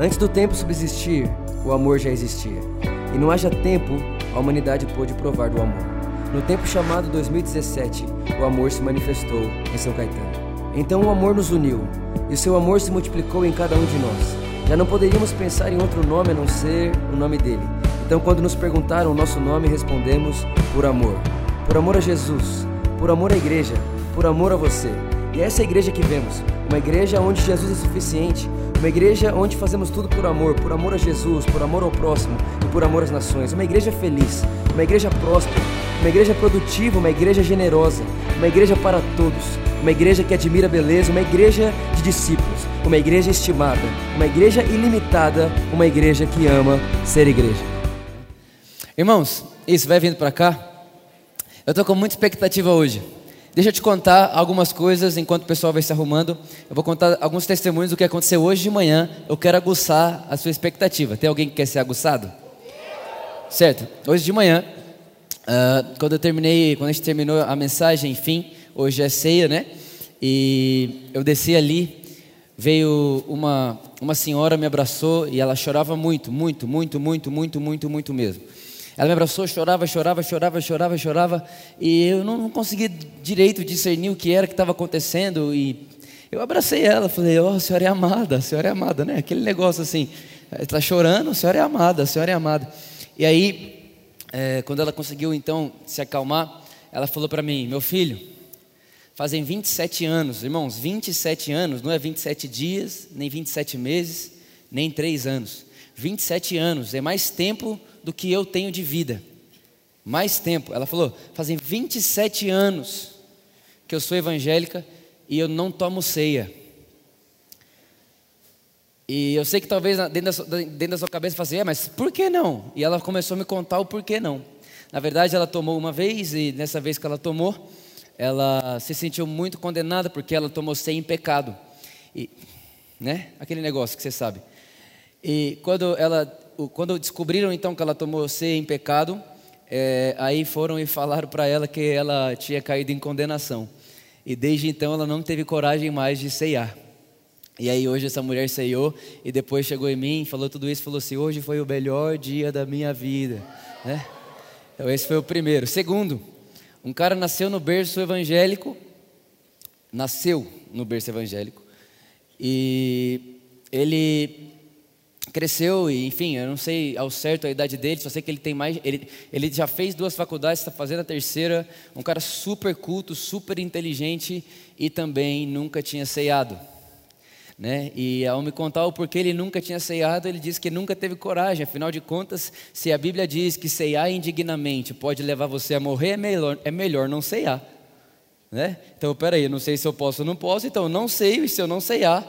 Antes do tempo subsistir, o amor já existia. E não haja tempo, a humanidade pôde provar do amor. No tempo chamado 2017, o amor se manifestou em São Caetano. Então o amor nos uniu, e o seu amor se multiplicou em cada um de nós. Já não poderíamos pensar em outro nome a não ser o nome dele. Então, quando nos perguntaram o nosso nome, respondemos: por amor. Por amor a Jesus, por amor à igreja, por amor a você. E essa é a igreja que vemos, uma igreja onde Jesus é suficiente, uma igreja onde fazemos tudo por amor, por amor a Jesus, por amor ao próximo e por amor às nações. Uma igreja feliz, uma igreja próspera, uma igreja produtiva, uma igreja generosa, uma igreja para todos, uma igreja que admira a beleza, uma igreja de discípulos, uma igreja estimada, uma igreja ilimitada, uma igreja que ama ser igreja. Irmãos, isso vai vindo para cá. Eu estou com muita expectativa hoje. Deixa eu te contar algumas coisas enquanto o pessoal vai se arrumando. Eu vou contar alguns testemunhos do que aconteceu hoje de manhã. Eu quero aguçar a sua expectativa. Tem alguém que quer ser aguçado? Certo. Hoje de manhã, uh, quando eu terminei, quando a gente terminou a mensagem, enfim, hoje é ceia, né? E eu desci ali, veio uma uma senhora me abraçou e ela chorava muito, muito, muito, muito, muito, muito, muito mesmo. Ela me abraçou, chorava, chorava, chorava, chorava, chorava, e eu não conseguia direito discernir o que era que estava acontecendo. E eu abracei ela, falei: Ó, oh, a senhora é amada, a senhora é amada, né? Aquele negócio assim, está chorando, a senhora é amada, a senhora é amada. E aí, é, quando ela conseguiu então se acalmar, ela falou para mim: Meu filho, fazem 27 anos, irmãos, 27 anos, não é 27 dias, nem 27 meses, nem 3 anos. 27 anos é mais tempo do que eu tenho de vida. Mais tempo. Ela falou: fazem 27 anos que eu sou evangélica e eu não tomo ceia. E eu sei que talvez dentro da, sua, dentro da sua cabeça você assim, é, mas por que não? E ela começou a me contar o porquê não. Na verdade, ela tomou uma vez e nessa vez que ela tomou, ela se sentiu muito condenada porque ela tomou ceia em pecado. E, né? Aquele negócio que você sabe. E quando ela quando descobriram então que ela tomou ceia em pecado, é, aí foram e falaram para ela que ela tinha caído em condenação. E desde então ela não teve coragem mais de ceiar. E aí hoje essa mulher ceiou e depois chegou em mim, falou tudo isso, falou assim: hoje foi o melhor dia da minha vida. Né? Então esse foi o primeiro. Segundo, um cara nasceu no berço evangélico, nasceu no berço evangélico, e ele cresceu e enfim, eu não sei ao certo a idade dele, só sei que ele tem mais, ele, ele já fez duas faculdades, está fazendo a terceira, um cara super culto, super inteligente e também nunca tinha ceiado. Né? E ao me contar o porquê ele nunca tinha ceiado, ele disse que nunca teve coragem. Afinal de contas, se a Bíblia diz que ceiar indignamente pode levar você a morrer, é melhor, é melhor não ceiar. Né? Então, peraí, não sei se eu posso ou não posso, então não sei, e se eu não ceiar,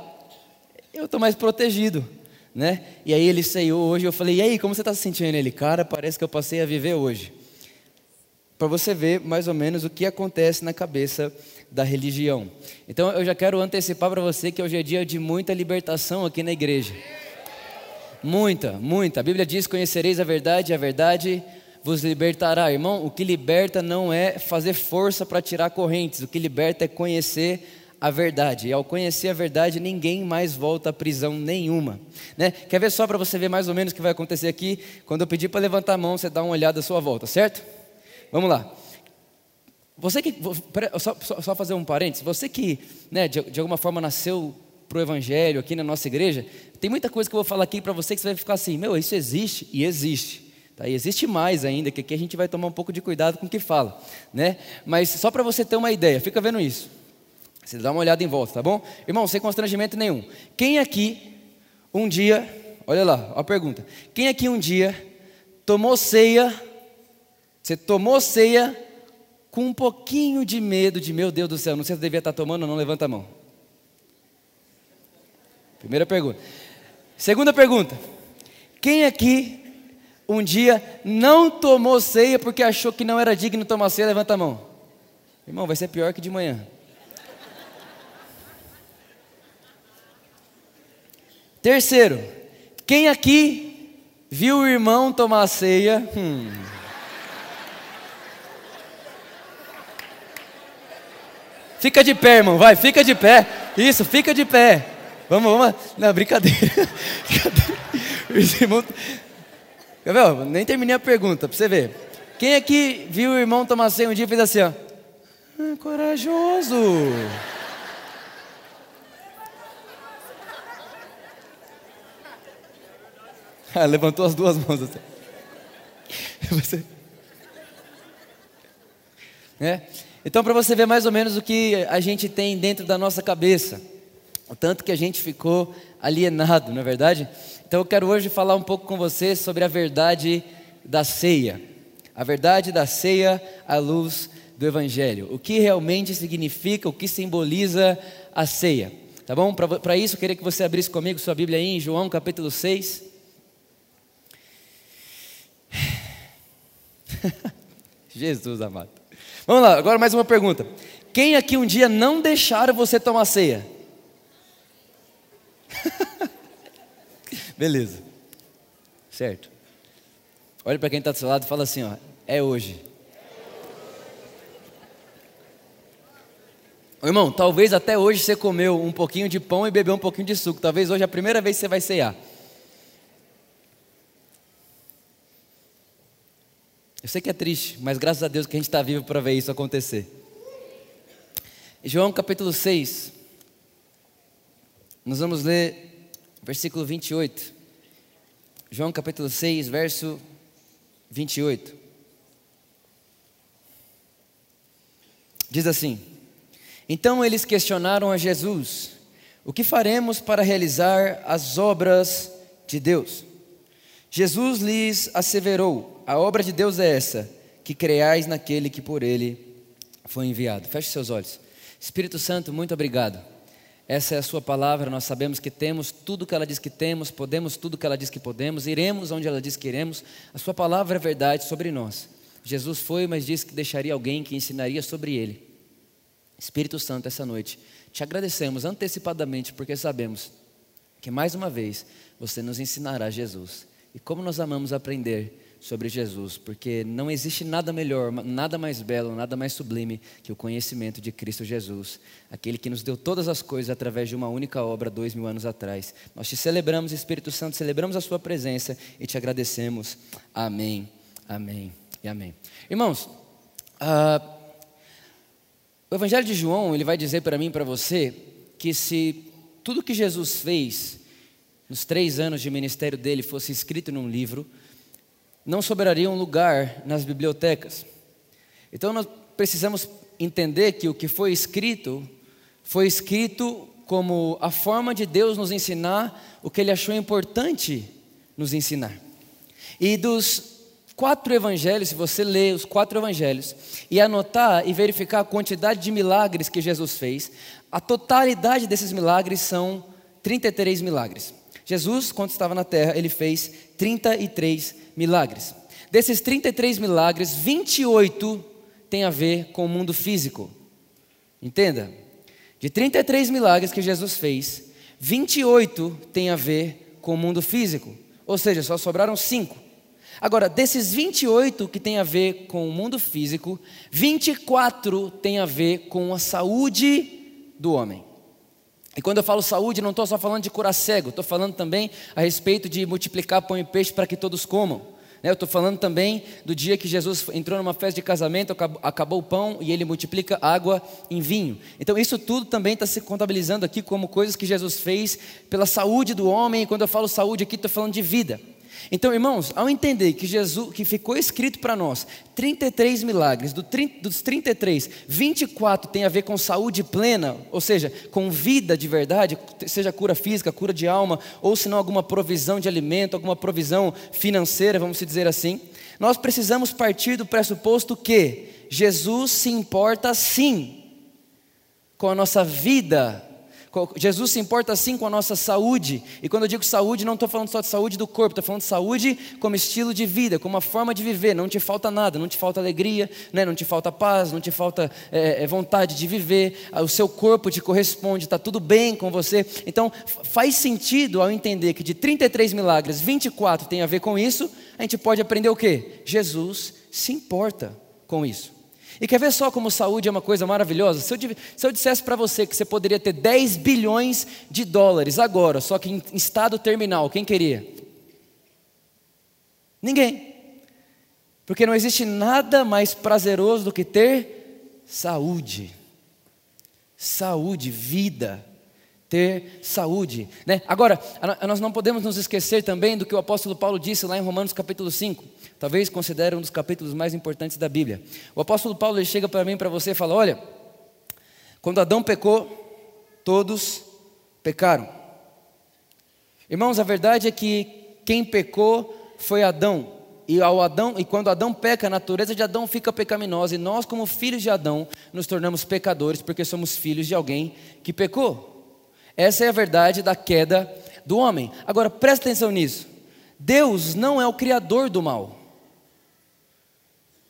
eu estou mais protegido né? E aí ele ceiou hoje, eu falei, e aí, como você está se sentindo? Ele, cara, parece que eu passei a viver hoje. Para você ver mais ou menos o que acontece na cabeça da religião. Então eu já quero antecipar para você que hoje é dia de muita libertação aqui na igreja. Muita, muita. A Bíblia diz: Conhecereis a verdade, e a verdade vos libertará. Irmão, o que liberta não é fazer força para tirar correntes, o que liberta é conhecer a verdade. E ao conhecer a verdade, ninguém mais volta à prisão nenhuma. Né? Quer ver só para você ver mais ou menos o que vai acontecer aqui? Quando eu pedir para levantar a mão, você dá uma olhada à sua volta, certo? Vamos lá. Você que. Só, só, só fazer um parênteses. Você que, né, de, de alguma forma, nasceu para o Evangelho aqui na nossa igreja, tem muita coisa que eu vou falar aqui para você que você vai ficar assim: meu, isso existe e existe. Tá? E existe mais ainda, que aqui a gente vai tomar um pouco de cuidado com o que fala. Né? Mas só para você ter uma ideia, fica vendo isso. Você dá uma olhada em volta, tá bom? Irmão, sem constrangimento nenhum. Quem aqui um dia, olha lá, a pergunta. Quem aqui um dia tomou ceia, você tomou ceia com um pouquinho de medo de, meu Deus do céu, não sei se devia estar tomando ou não, levanta a mão. Primeira pergunta. Segunda pergunta. Quem aqui um dia não tomou ceia porque achou que não era digno tomar ceia, levanta a mão. Irmão, vai ser pior que de manhã. Terceiro, quem aqui viu o irmão tomar ceia? Hum. Fica de pé, irmão, vai, fica de pé. Isso, fica de pé. Vamos, vamos. Não, brincadeira. ver? Nem terminei a pergunta, para você ver. Quem aqui viu o irmão tomar ceia um dia e fez assim, ó? Ah, corajoso. Levantou as duas mãos assim. Você... É? Então, para você ver mais ou menos o que a gente tem dentro da nossa cabeça, o tanto que a gente ficou alienado, não é verdade? Então, eu quero hoje falar um pouco com você sobre a verdade da ceia. A verdade da ceia à luz do Evangelho. O que realmente significa, o que simboliza a ceia. Tá bom? Para isso, eu queria que você abrisse comigo sua Bíblia aí em João capítulo 6. Jesus amado. Vamos lá, agora mais uma pergunta. Quem aqui um dia não deixaram você tomar ceia? Beleza. Certo. Olha para quem está do seu lado e fala assim: ó, é hoje. Irmão, talvez até hoje você comeu um pouquinho de pão e bebeu um pouquinho de suco. Talvez hoje é a primeira vez que você vai ceiar. Eu sei que é triste, mas graças a Deus que a gente está vivo para ver isso acontecer. João capítulo 6, nós vamos ler versículo 28. João capítulo 6, verso 28. Diz assim: Então eles questionaram a Jesus: O que faremos para realizar as obras de Deus? Jesus lhes asseverou: a obra de Deus é essa, que creais naquele que por ele foi enviado. Feche seus olhos. Espírito Santo, muito obrigado. Essa é a sua palavra, nós sabemos que temos tudo que ela diz que temos, podemos tudo que ela diz que podemos, iremos onde ela diz que iremos. A sua palavra é verdade sobre nós. Jesus foi, mas disse que deixaria alguém que ensinaria sobre ele. Espírito Santo, essa noite, te agradecemos antecipadamente porque sabemos que mais uma vez você nos ensinará Jesus. E como nós amamos aprender sobre Jesus, porque não existe nada melhor, nada mais belo, nada mais sublime que o conhecimento de Cristo Jesus, aquele que nos deu todas as coisas através de uma única obra dois mil anos atrás. Nós te celebramos, Espírito Santo, celebramos a Sua presença e te agradecemos. Amém, amém e amém. Irmãos, uh, o Evangelho de João ele vai dizer para mim e para você que se tudo que Jesus fez nos três anos de ministério dele fosse escrito num livro, não sobraria um lugar nas bibliotecas. Então nós precisamos entender que o que foi escrito foi escrito como a forma de Deus nos ensinar o que ele achou importante nos ensinar. E dos quatro evangelhos, se você ler os quatro evangelhos e anotar e verificar a quantidade de milagres que Jesus fez, a totalidade desses milagres são 33 milagres. Jesus, quando estava na terra, ele fez 33 milagres. Desses 33 milagres, 28 tem a ver com o mundo físico. Entenda? De 33 milagres que Jesus fez, 28 tem a ver com o mundo físico. Ou seja, só sobraram 5. Agora, desses 28 que tem a ver com o mundo físico, 24 tem a ver com a saúde do homem. E quando eu falo saúde, não estou só falando de curar cego, estou falando também a respeito de multiplicar pão e peixe para que todos comam. Né, eu estou falando também do dia que Jesus entrou numa festa de casamento, acabou o pão e ele multiplica água em vinho. Então, isso tudo também está se contabilizando aqui como coisas que Jesus fez pela saúde do homem. E quando eu falo saúde aqui, estou falando de vida. Então, irmãos, ao entender que Jesus, que ficou escrito para nós 33 milagres, do 30, dos 33, 24 tem a ver com saúde plena, ou seja, com vida de verdade, seja cura física, cura de alma, ou se não alguma provisão de alimento, alguma provisão financeira, vamos dizer assim. Nós precisamos partir do pressuposto que Jesus se importa sim com a nossa vida Jesus se importa sim com a nossa saúde. E quando eu digo saúde, não estou falando só de saúde do corpo, estou falando de saúde como estilo de vida, como uma forma de viver. Não te falta nada, não te falta alegria, né? não te falta paz, não te falta é, vontade de viver. O seu corpo te corresponde, está tudo bem com você. Então faz sentido ao entender que de 33 milagres, 24 tem a ver com isso. A gente pode aprender o que? Jesus se importa com isso. E quer ver só como saúde é uma coisa maravilhosa? Se eu, se eu dissesse para você que você poderia ter 10 bilhões de dólares agora, só que em estado terminal, quem queria? Ninguém. Porque não existe nada mais prazeroso do que ter saúde. Saúde, vida. Ter saúde. Né? Agora, nós não podemos nos esquecer também do que o apóstolo Paulo disse lá em Romanos capítulo 5. Talvez considere um dos capítulos mais importantes da Bíblia. O apóstolo Paulo chega para mim, para você e fala: Olha, quando Adão pecou, todos pecaram. Irmãos, a verdade é que quem pecou foi Adão. E ao Adão, e quando Adão peca, a natureza de Adão fica pecaminosa, e nós, como filhos de Adão, nos tornamos pecadores porque somos filhos de alguém que pecou. Essa é a verdade da queda do homem. Agora, presta atenção nisso. Deus não é o criador do mal.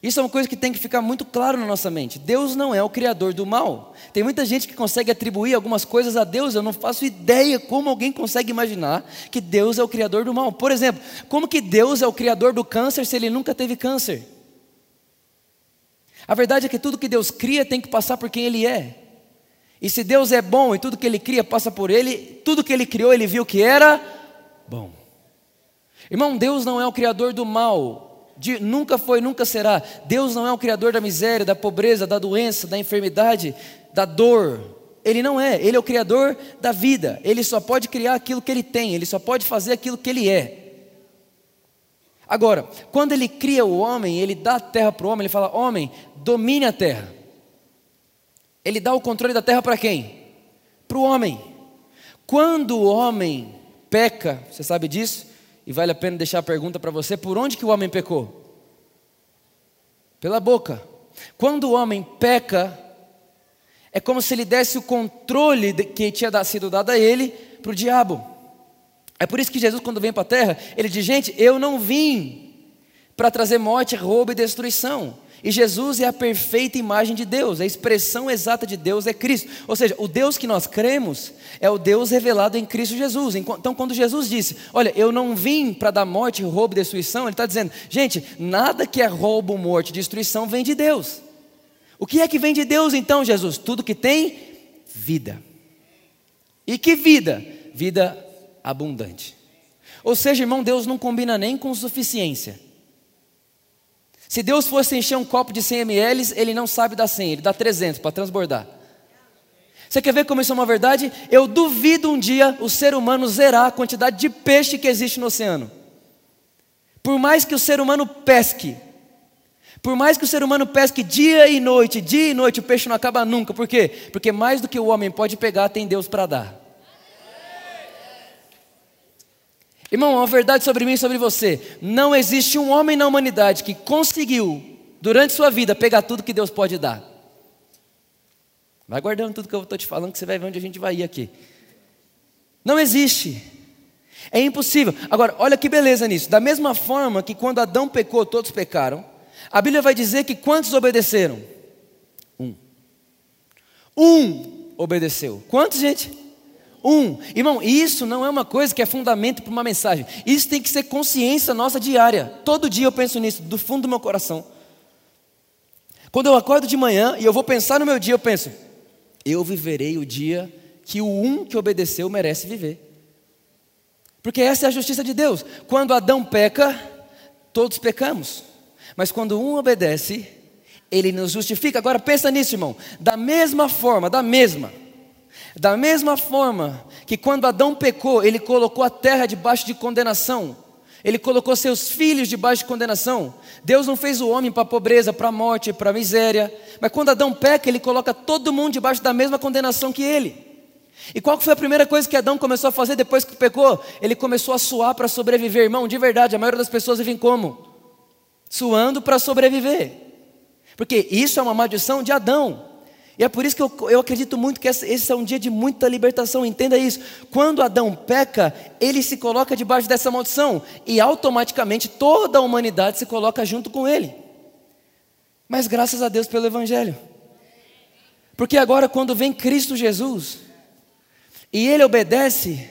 Isso é uma coisa que tem que ficar muito claro na nossa mente. Deus não é o criador do mal. Tem muita gente que consegue atribuir algumas coisas a Deus, eu não faço ideia como alguém consegue imaginar que Deus é o criador do mal. Por exemplo, como que Deus é o criador do câncer se ele nunca teve câncer? A verdade é que tudo que Deus cria tem que passar por quem ele é. E se Deus é bom e tudo que ele cria passa por ele, tudo que ele criou ele viu que era bom. Irmão, Deus não é o criador do mal, de, nunca foi, nunca será. Deus não é o criador da miséria, da pobreza, da doença, da enfermidade, da dor. Ele não é, ele é o criador da vida. Ele só pode criar aquilo que ele tem, ele só pode fazer aquilo que ele é. Agora, quando ele cria o homem, ele dá a terra para o homem, ele fala: Homem, domine a terra. Ele dá o controle da terra para quem? Para o homem. Quando o homem peca, você sabe disso? E vale a pena deixar a pergunta para você: por onde que o homem pecou? Pela boca. Quando o homem peca, é como se ele desse o controle que tinha sido dado a ele para o diabo. É por isso que Jesus, quando vem para a terra, ele diz: Gente, eu não vim para trazer morte, roubo e destruição. E Jesus é a perfeita imagem de Deus, a expressão exata de Deus é Cristo. Ou seja, o Deus que nós cremos é o Deus revelado em Cristo Jesus. Então, quando Jesus disse: Olha, eu não vim para dar morte, roubo e destruição, Ele está dizendo: Gente, nada que é roubo, morte, destruição vem de Deus. O que é que vem de Deus então, Jesus? Tudo que tem vida. E que vida? Vida abundante. Ou seja, irmão, Deus não combina nem com suficiência. Se Deus fosse encher um copo de 100 ml, ele não sabe dar 100, ele dá 300 para transbordar. Você quer ver como isso é uma verdade? Eu duvido um dia o ser humano zerar a quantidade de peixe que existe no oceano. Por mais que o ser humano pesque, por mais que o ser humano pesque dia e noite, dia e noite, o peixe não acaba nunca. Por quê? Porque mais do que o homem pode pegar, tem Deus para dar. Irmão, uma verdade sobre mim e sobre você: não existe um homem na humanidade que conseguiu, durante sua vida, pegar tudo que Deus pode dar. Vai guardando tudo que eu estou te falando, que você vai ver onde a gente vai ir aqui. Não existe. É impossível. Agora, olha que beleza nisso. Da mesma forma que quando Adão pecou, todos pecaram, a Bíblia vai dizer que quantos obedeceram? Um. Um obedeceu. Quantos, gente? Um. Irmão, isso não é uma coisa que é fundamento para uma mensagem. Isso tem que ser consciência nossa diária. Todo dia eu penso nisso, do fundo do meu coração. Quando eu acordo de manhã e eu vou pensar no meu dia, eu penso: eu viverei o dia que o um que obedeceu merece viver. Porque essa é a justiça de Deus. Quando Adão peca, todos pecamos. Mas quando um obedece, ele nos justifica. Agora pensa nisso, irmão. Da mesma forma, da mesma da mesma forma que quando Adão pecou, ele colocou a terra debaixo de condenação, ele colocou seus filhos debaixo de condenação. Deus não fez o homem para a pobreza, para a morte, para a miséria, mas quando Adão peca, ele coloca todo mundo debaixo da mesma condenação que ele. E qual foi a primeira coisa que Adão começou a fazer depois que pecou? Ele começou a suar para sobreviver, irmão, de verdade, a maioria das pessoas vivem como? Suando para sobreviver. Porque isso é uma maldição de Adão. E é por isso que eu, eu acredito muito que esse é um dia de muita libertação, entenda isso. Quando Adão peca, ele se coloca debaixo dessa maldição, e automaticamente toda a humanidade se coloca junto com ele. Mas graças a Deus pelo Evangelho. Porque agora, quando vem Cristo Jesus, e ele obedece,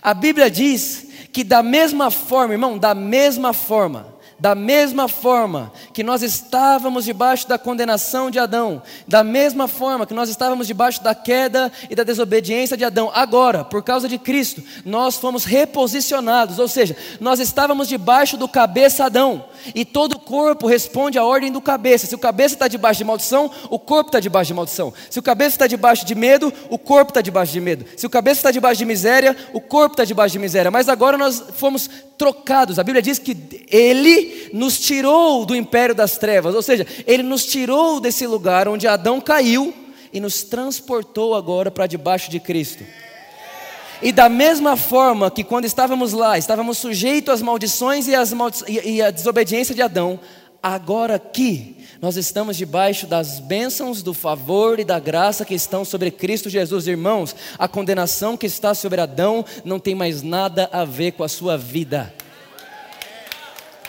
a Bíblia diz que da mesma forma, irmão, da mesma forma, da mesma forma que nós estávamos debaixo da condenação de Adão, da mesma forma que nós estávamos debaixo da queda e da desobediência de Adão, agora, por causa de Cristo, nós fomos reposicionados, ou seja, nós estávamos debaixo do cabeça Adão, e todo o corpo responde à ordem do cabeça. Se o cabeça está debaixo de maldição, o corpo está debaixo de maldição. Se o cabeça está debaixo de medo, o corpo está debaixo de medo. Se o cabeça está debaixo de miséria, o corpo está debaixo de miséria. Mas agora nós fomos trocados. A Bíblia diz que Ele nos tirou do império das trevas, ou seja, Ele nos tirou desse lugar onde Adão caiu e nos transportou agora para debaixo de Cristo. E da mesma forma que quando estávamos lá, estávamos sujeitos às maldições e, às maldi e, e à desobediência de Adão, agora aqui nós estamos debaixo das bênçãos, do favor e da graça que estão sobre Cristo Jesus, irmãos. A condenação que está sobre Adão não tem mais nada a ver com a sua vida.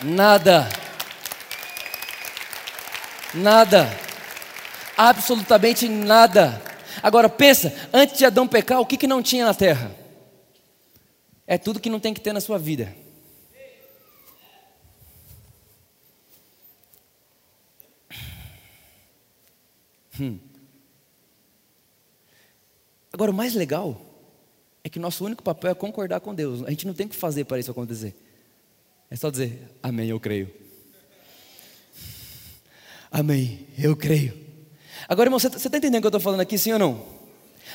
Nada. Nada. Absolutamente nada. Agora pensa, antes de Adão pecar, o que, que não tinha na terra? É tudo que não tem que ter na sua vida. Hum. Agora, o mais legal é que nosso único papel é concordar com Deus. A gente não tem o que fazer para isso acontecer. É só dizer, Amém, eu creio. Amém, eu creio. Agora, irmão, você está entendendo o que eu estou falando aqui, sim ou não?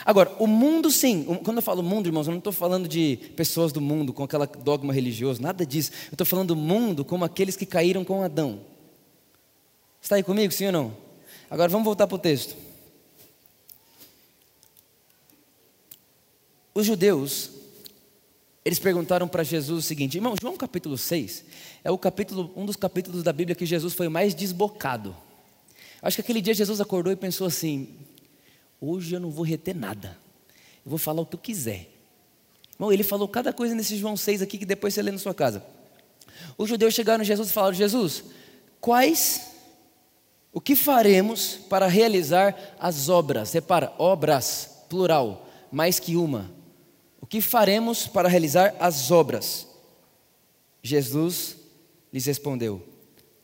Agora, o mundo sim, quando eu falo mundo, irmãos, eu não estou falando de pessoas do mundo com aquela dogma religioso, nada disso. Eu estou falando do mundo como aqueles que caíram com Adão. Está aí comigo, sim ou não? Agora vamos voltar para o texto. Os judeus, eles perguntaram para Jesus o seguinte, irmão, João capítulo 6 é o capítulo, um dos capítulos da Bíblia que Jesus foi mais desbocado. Acho que aquele dia Jesus acordou e pensou assim: Hoje eu não vou reter nada. Eu vou falar o que eu quiser. Bom, ele falou cada coisa nesse João 6 aqui que depois você lê na sua casa. Os judeus chegaram a Jesus e falaram: Jesus, quais, o que faremos para realizar as obras? Repara, obras, plural, mais que uma. O que faremos para realizar as obras? Jesus lhes respondeu: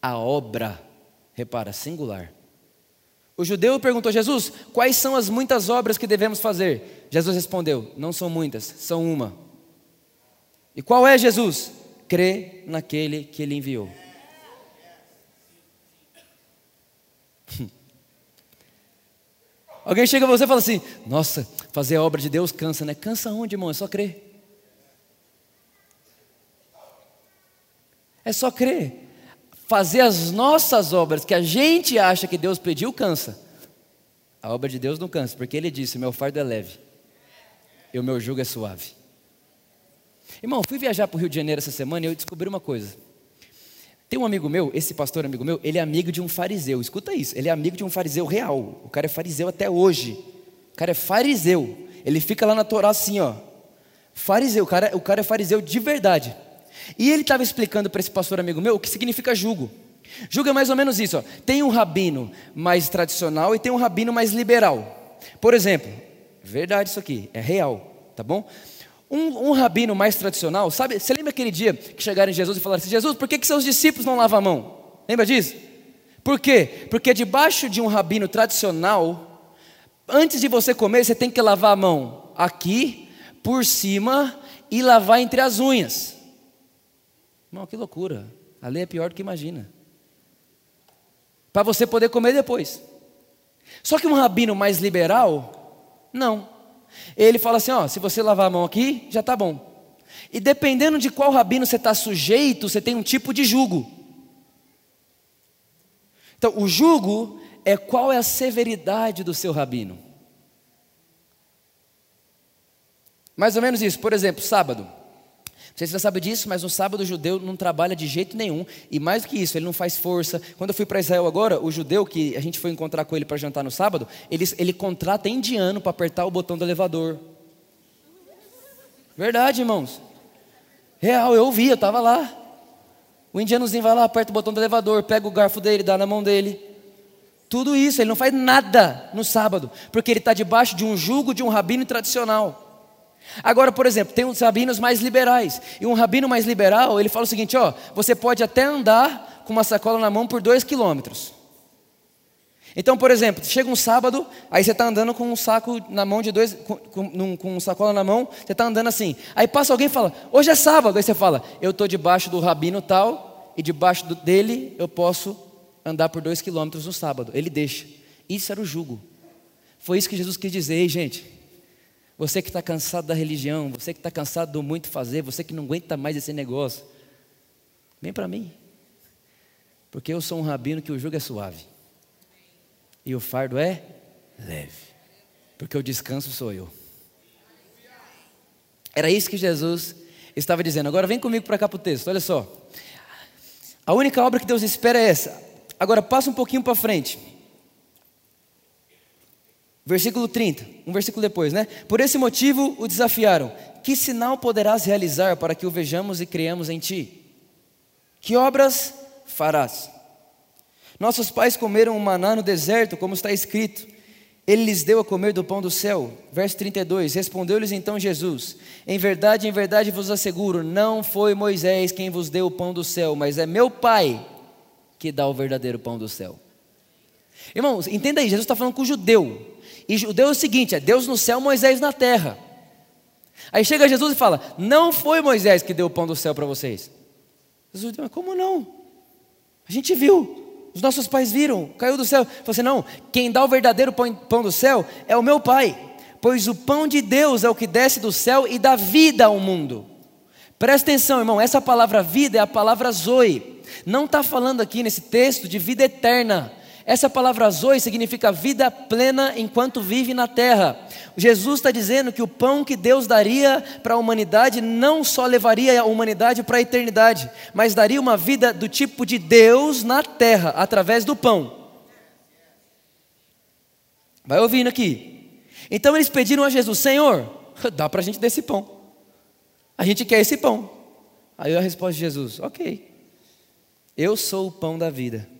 A obra, repara, singular o judeu perguntou a Jesus: Quais são as muitas obras que devemos fazer? Jesus respondeu: Não são muitas, são uma. E qual é Jesus? Crê naquele que ele enviou. Alguém chega a você e fala assim: Nossa, fazer a obra de Deus cansa, né? Cansa onde, irmão? É só crer. É só crer fazer as nossas obras que a gente acha que Deus pediu, cansa. A obra de Deus não cansa, porque Ele disse: Meu fardo é leve e o meu jugo é suave. Irmão, fui viajar para o Rio de Janeiro essa semana e eu descobri uma coisa. Tem um amigo meu, esse pastor amigo meu, ele é amigo de um fariseu. Escuta isso, ele é amigo de um fariseu real. O cara é fariseu até hoje. O cara é fariseu. Ele fica lá na Torá assim, ó. Fariseu, o cara, o cara é fariseu de verdade. E ele estava explicando para esse pastor amigo meu o que significa jugo. Jugo é mais ou menos isso: ó. tem um rabino mais tradicional e tem um rabino mais liberal. Por exemplo, verdade isso aqui, é real, tá bom? Um, um, rabino mais tradicional, sabe? Você lembra aquele dia que chegaram em Jesus e falaram assim: Jesus, por que, que seus discípulos não lavam a mão? Lembra disso? Por quê? Porque debaixo de um rabino tradicional, antes de você comer, você tem que lavar a mão aqui, por cima e lavar entre as unhas. Irmão, que loucura. A lei é pior do que imagina. Para você poder comer depois. Só que um rabino mais liberal, não. Ele fala assim: ó, se você lavar a mão aqui, já está bom. E dependendo de qual rabino você está sujeito, você tem um tipo de jugo. Então, o jugo é qual é a severidade do seu rabino. Mais ou menos isso. Por exemplo, sábado. Você já sabe disso, mas no sábado o judeu não trabalha de jeito nenhum. E mais do que isso, ele não faz força. Quando eu fui para Israel agora, o judeu que a gente foi encontrar com ele para jantar no sábado, ele, ele contrata indiano para apertar o botão do elevador. Verdade, irmãos. Real, eu ouvi, eu estava lá. O indianozinho vai lá, aperta o botão do elevador, pega o garfo dele, dá na mão dele. Tudo isso, ele não faz nada no sábado, porque ele está debaixo de um jugo de um rabino tradicional. Agora, por exemplo, tem uns rabinos mais liberais. E um rabino mais liberal, ele fala o seguinte: ó, você pode até andar com uma sacola na mão por dois quilômetros. Então, por exemplo, chega um sábado, aí você está andando com um saco na mão de dois, com, com, com um sacola na mão, você está andando assim. Aí passa alguém e fala, hoje é sábado. Aí você fala, eu estou debaixo do rabino tal, e debaixo do, dele eu posso andar por dois quilômetros no sábado. Ele deixa. Isso era o jugo. Foi isso que Jesus quis dizer, Ei, gente. Você que está cansado da religião, você que está cansado do muito fazer, você que não aguenta mais esse negócio, vem para mim. Porque eu sou um rabino que o jugo é suave. E o fardo é leve. Porque o descanso sou eu. Era isso que Jesus estava dizendo. Agora vem comigo para cá para o texto, olha só. A única obra que Deus espera é essa. Agora passa um pouquinho para frente. Versículo 30, um versículo depois, né? Por esse motivo o desafiaram: Que sinal poderás realizar para que o vejamos e criamos em ti? Que obras farás? Nossos pais comeram o maná no deserto, como está escrito. Ele lhes deu a comer do pão do céu. Verso 32: Respondeu-lhes então Jesus: Em verdade, em verdade vos asseguro, não foi Moisés quem vos deu o pão do céu, mas é meu Pai que dá o verdadeiro pão do céu. Irmãos, entenda aí, Jesus está falando com o judeu. E judeu é o seguinte: é Deus no céu, Moisés na terra. Aí chega Jesus e fala: Não foi Moisés que deu o pão do céu para vocês. Jesus diz: Mas como não? A gente viu. Os nossos pais viram, caiu do céu. Falou assim: não, quem dá o verdadeiro pão do céu é o meu pai, pois o pão de Deus é o que desce do céu e dá vida ao mundo. Presta atenção, irmão, essa palavra vida é a palavra zoe. Não está falando aqui nesse texto de vida eterna. Essa palavra zoe significa vida plena enquanto vive na terra. Jesus está dizendo que o pão que Deus daria para a humanidade não só levaria a humanidade para a eternidade, mas daria uma vida do tipo de Deus na terra, através do pão. Vai ouvindo aqui. Então eles pediram a Jesus: Senhor, dá para a gente desse pão. A gente quer esse pão. Aí a resposta de Jesus: Ok, eu sou o pão da vida.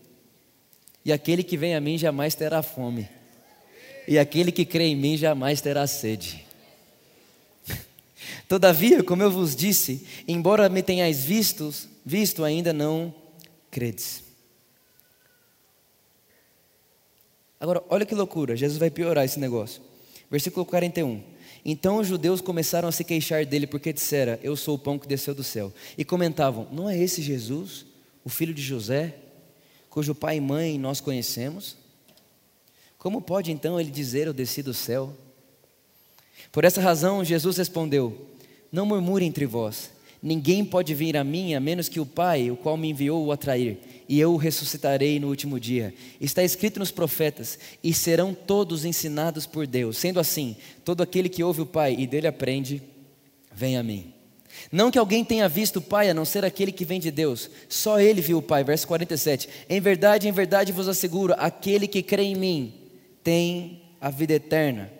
E aquele que vem a mim jamais terá fome. E aquele que crê em mim jamais terá sede. Todavia, como eu vos disse, embora me tenhais visto, visto ainda não credes. Agora, olha que loucura, Jesus vai piorar esse negócio. Versículo 41. Então os judeus começaram a se queixar dele porque dissera: Eu sou o pão que desceu do céu. E comentavam: Não é esse Jesus, o filho de José, cujo pai e mãe nós conhecemos? Como pode então ele dizer: Eu desci do céu? Por essa razão, Jesus respondeu: Não murmure entre vós. Ninguém pode vir a mim a menos que o Pai, o qual me enviou, o atrair, e eu o ressuscitarei no último dia. Está escrito nos profetas: E serão todos ensinados por Deus. Sendo assim, todo aquele que ouve o Pai e dele aprende, vem a mim. Não que alguém tenha visto o Pai, a não ser aquele que vem de Deus. Só ele viu o Pai. Verso 47. Em verdade, em verdade vos asseguro: aquele que crê em mim tem a vida eterna.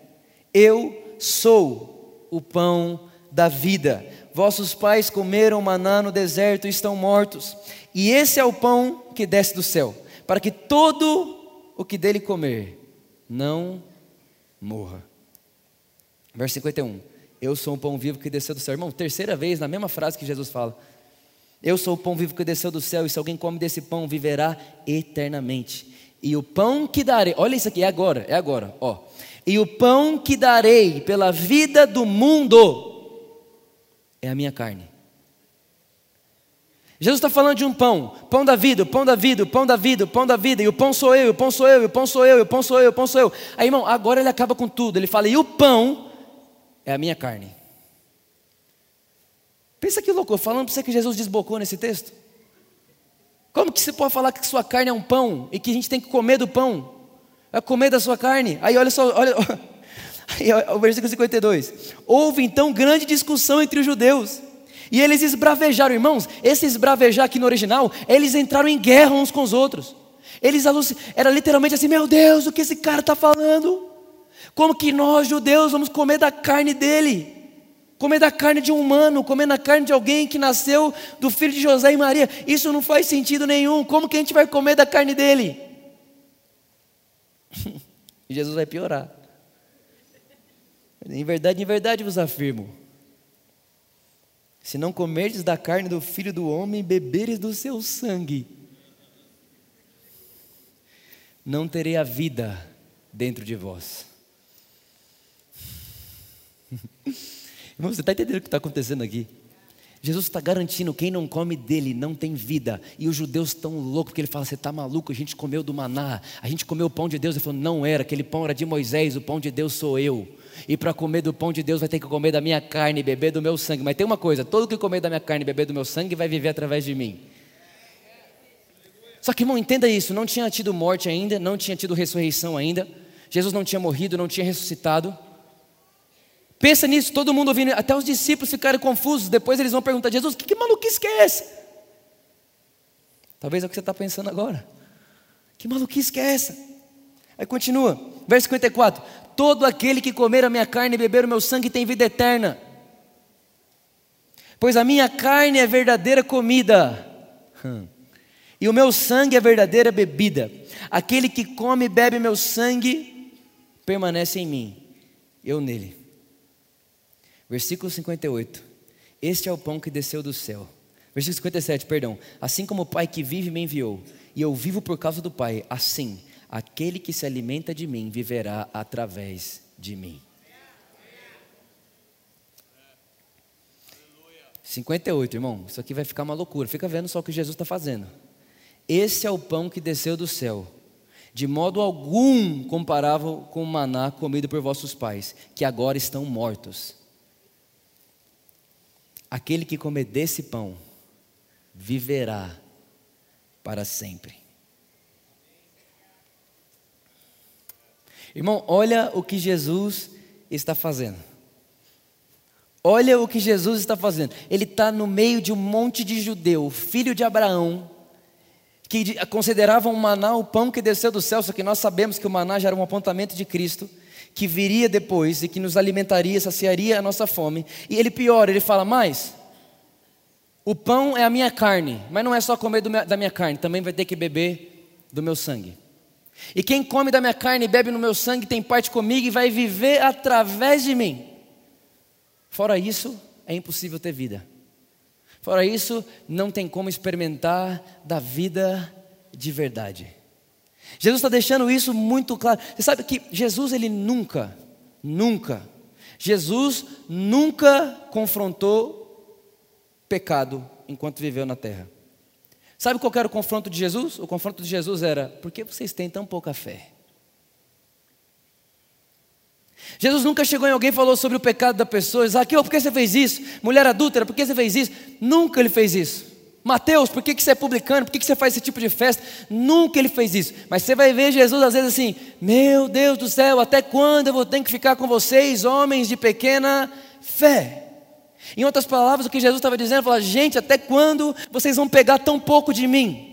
Eu sou o pão da vida. Vossos pais comeram maná no deserto e estão mortos. E esse é o pão que desce do céu, para que todo o que dele comer não morra. Verso 51. Eu sou o pão vivo que desceu do céu. Irmão, terceira vez na mesma frase que Jesus fala. Eu sou o pão vivo que desceu do céu, e se alguém come desse pão, viverá eternamente. E o pão que darei, olha isso aqui, é agora, é agora, ó. E o pão que darei pela vida do mundo é a minha carne. Jesus está falando de um pão, pão da vida, pão da vida, pão da vida, pão da vida, e o pão sou eu, o pão sou eu, o pão sou eu, o pão sou eu, o pão sou eu. Aí, irmão, agora ele acaba com tudo. Ele fala, e o pão é a minha carne. Pensa que louco, falando para você que Jesus desbocou nesse texto. Como que você pode falar que sua carne é um pão e que a gente tem que comer do pão? É comer da sua carne. Aí olha só, olha, aí, o versículo 52. Houve então grande discussão entre os judeus. E eles esbravejaram, irmãos. Esse esbravejar aqui no original, eles entraram em guerra uns com os outros. Eles era literalmente assim: Meu Deus, o que esse cara está falando? Como que nós, judeus, vamos comer da carne dele? Comer da carne de um humano, comer da carne de alguém que nasceu do filho de José e Maria. Isso não faz sentido nenhum. Como que a gente vai comer da carne dele? e Jesus vai piorar. Em verdade, em verdade vos afirmo: se não comerdes da carne do filho do homem, beberes do seu sangue, não terei a vida dentro de vós. Irmão, você está entendendo o que está acontecendo aqui? Jesus está garantindo, quem não come dele não tem vida. E os judeus estão loucos, porque ele fala: Você está maluco? A gente comeu do maná, a gente comeu o pão de Deus. Ele falou: Não era, aquele pão era de Moisés, o pão de Deus sou eu. E para comer do pão de Deus vai ter que comer da minha carne e beber do meu sangue. Mas tem uma coisa: todo que comer da minha carne e beber do meu sangue vai viver através de mim. Só que, irmão, entenda isso: não tinha tido morte ainda, não tinha tido ressurreição ainda. Jesus não tinha morrido, não tinha ressuscitado. Pensa nisso, todo mundo ouvindo, até os discípulos ficaram confusos. Depois eles vão perguntar: Jesus, que, que maluquice que é essa? Talvez é o que você está pensando agora. Que maluquice que é essa? Aí continua, verso 54: Todo aquele que comer a minha carne e beber o meu sangue tem vida eterna, pois a minha carne é verdadeira comida, hum. e o meu sangue é verdadeira bebida. Aquele que come e bebe meu sangue permanece em mim, eu nele. Versículo 58. Este é o pão que desceu do céu. Versículo 57, perdão. Assim como o Pai que vive me enviou, e eu vivo por causa do Pai, assim, aquele que se alimenta de mim viverá através de mim. 58, irmão. Isso aqui vai ficar uma loucura. Fica vendo só o que Jesus está fazendo. Esse é o pão que desceu do céu. De modo algum comparável com o maná comido por vossos pais, que agora estão mortos. Aquele que comer desse pão viverá para sempre. Irmão, olha o que Jesus está fazendo. Olha o que Jesus está fazendo. Ele está no meio de um monte de judeu, filho de Abraão, que consideravam o maná o pão que desceu do céu, só que nós sabemos que o maná já era um apontamento de Cristo que viria depois e que nos alimentaria, saciaria a nossa fome. E ele piora, ele fala mais. O pão é a minha carne, mas não é só comer da minha carne, também vai ter que beber do meu sangue. E quem come da minha carne e bebe no meu sangue tem parte comigo e vai viver através de mim. Fora isso, é impossível ter vida. Fora isso, não tem como experimentar da vida de verdade. Jesus está deixando isso muito claro. Você sabe que Jesus, ele nunca, nunca, Jesus nunca confrontou pecado enquanto viveu na terra. Sabe qual era o confronto de Jesus? O confronto de Jesus era: por que vocês têm tão pouca fé? Jesus nunca chegou em alguém e falou sobre o pecado da pessoa, Zaqueu, por que você fez isso? Mulher adúltera, por que você fez isso? Nunca ele fez isso. Mateus, por que, que você é publicano? Por que, que você faz esse tipo de festa? Nunca ele fez isso. Mas você vai ver Jesus às vezes assim: Meu Deus do céu, até quando eu vou ter que ficar com vocês, homens de pequena fé? Em outras palavras, o que Jesus estava dizendo, falou: gente, até quando vocês vão pegar tão pouco de mim?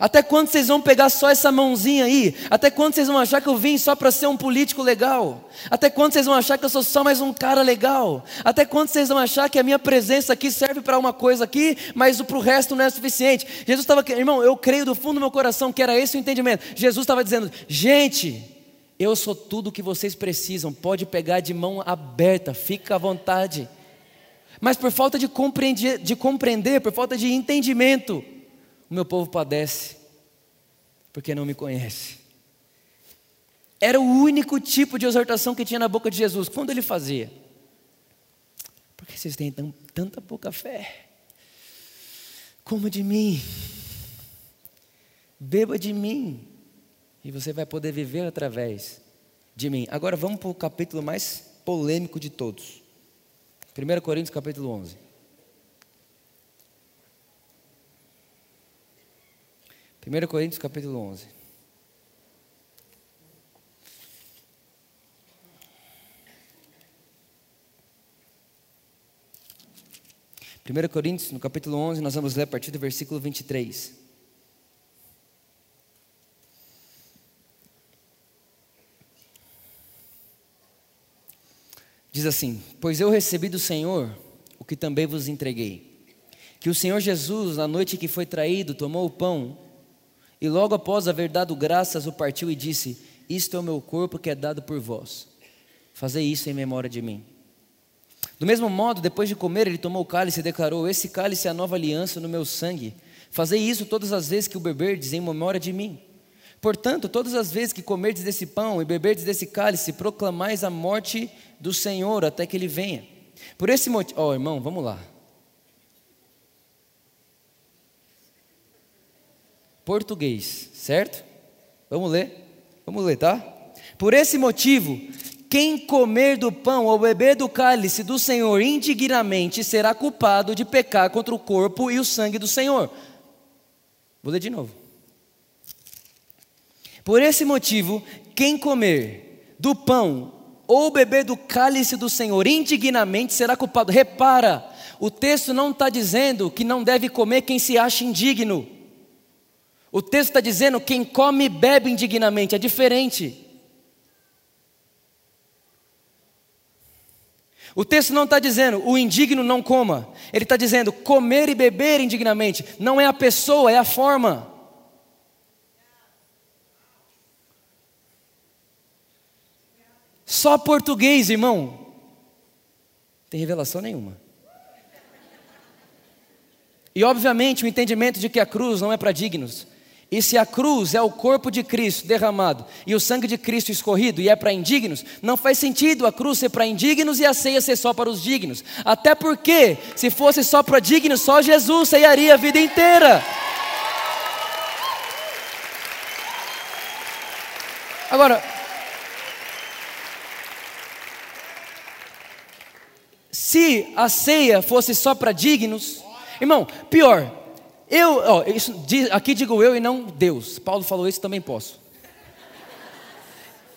Até quando vocês vão pegar só essa mãozinha aí? Até quando vocês vão achar que eu vim só para ser um político legal? Até quando vocês vão achar que eu sou só mais um cara legal? Até quando vocês vão achar que a minha presença aqui serve para uma coisa aqui, mas para o resto não é suficiente? Jesus estava, irmão, eu creio do fundo do meu coração que era esse o entendimento. Jesus estava dizendo, gente, eu sou tudo o que vocês precisam, pode pegar de mão aberta, fica à vontade. Mas por falta de compreender, de compreender, por falta de entendimento, o meu povo padece, porque não me conhece. Era o único tipo de exortação que tinha na boca de Jesus. Quando ele fazia? Porque vocês têm tão, tanta pouca fé. Coma de mim. Beba de mim. E você vai poder viver através de mim. Agora vamos para o capítulo mais polêmico de todos. 1 Coríntios capítulo 11. Primeiro Coríntios capítulo 11. Primeiro Coríntios, no capítulo 11, nós vamos ler a partir do versículo 23. Diz assim: Pois eu recebi do Senhor o que também vos entreguei. Que o Senhor Jesus, na noite que foi traído, tomou o pão e logo após haver dado graças, o partiu e disse: Isto é o meu corpo que é dado por vós. Fazei isso em memória de mim. Do mesmo modo, depois de comer, ele tomou o cálice e declarou: Esse cálice é a nova aliança no meu sangue. Fazei isso todas as vezes que o beberdes em memória de mim. Portanto, todas as vezes que comerdes desse pão e beberdes desse cálice, proclamais a morte do Senhor até que ele venha. Por esse motivo, ó oh, irmão, vamos lá. Português, certo? Vamos ler? Vamos ler, tá? Por esse motivo, quem comer do pão ou beber do cálice do Senhor indignamente será culpado de pecar contra o corpo e o sangue do Senhor. Vou ler de novo. Por esse motivo, quem comer do pão ou beber do cálice do Senhor indignamente será culpado. Repara, o texto não está dizendo que não deve comer quem se acha indigno. O texto está dizendo quem come e bebe indignamente, é diferente. O texto não está dizendo o indigno não coma, ele está dizendo comer e beber indignamente. Não é a pessoa, é a forma. Só português, irmão. Tem revelação nenhuma. E obviamente o entendimento de que a cruz não é para dignos, e se a cruz é o corpo de Cristo derramado e o sangue de Cristo escorrido e é para indignos, não faz sentido a cruz ser para indignos e a ceia ser só para os dignos. Até porque, se fosse só para dignos, só Jesus ceiaria a vida inteira. Agora, se a ceia fosse só para dignos, irmão, pior, eu, ó, isso, aqui digo eu e não Deus. Paulo falou isso, também posso.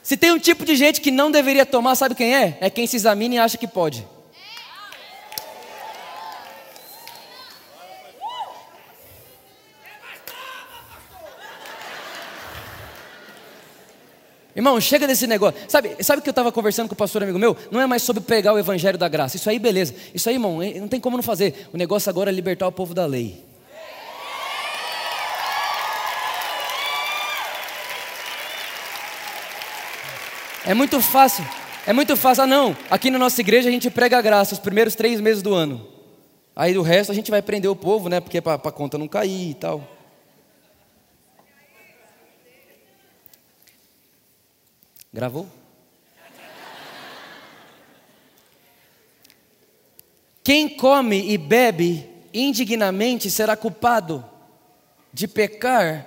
Se tem um tipo de gente que não deveria tomar, sabe quem é? É quem se examina e acha que pode. Irmão, chega desse negócio. Sabe, sabe que eu estava conversando com o pastor amigo meu? Não é mais sobre pregar o evangelho da graça. Isso aí, beleza. Isso aí, irmão, não tem como não fazer. O negócio agora é libertar o povo da lei. É muito fácil. É muito fácil. Ah, não. Aqui na nossa igreja a gente prega a graça os primeiros três meses do ano. Aí o resto a gente vai prender o povo, né? Porque para a conta não cair e tal. Gravou? Quem come e bebe indignamente será culpado de pecar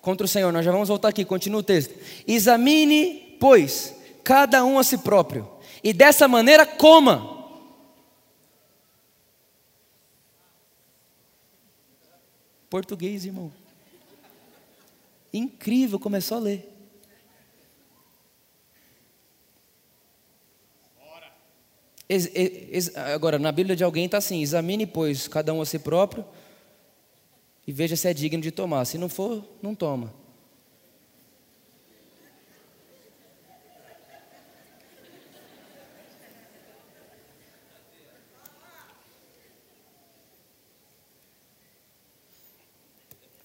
contra o Senhor. Nós já vamos voltar aqui, continua o texto. Examine, pois, cada um a si próprio, e dessa maneira coma. Português, irmão. Incrível, começou a ler. agora, na Bíblia de alguém está assim: examine, pois, cada um a si próprio, e veja se é digno de tomar. Se não for, não toma.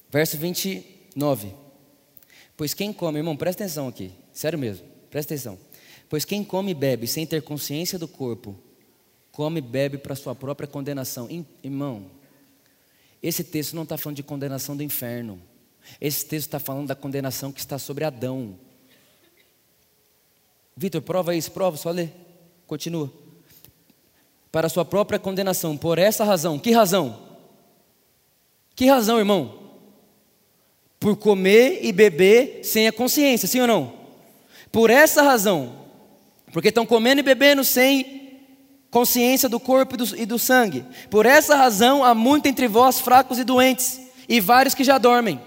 Verso 29. Pois quem come, irmão, presta atenção aqui, sério mesmo, presta atenção. Pois quem come e bebe sem ter consciência do corpo, come e bebe para sua própria condenação. Irmão, esse texto não está falando de condenação do inferno. Esse texto está falando da condenação que está sobre Adão. Vitor, prova isso, prova, só lê. Continua. Para sua própria condenação. Por essa razão. Que razão? Que razão, irmão? Por comer e beber sem a consciência, sim ou não? Por essa razão, porque estão comendo e bebendo sem consciência do corpo e do, e do sangue. Por essa razão há muito entre vós fracos e doentes, e vários que já dormem.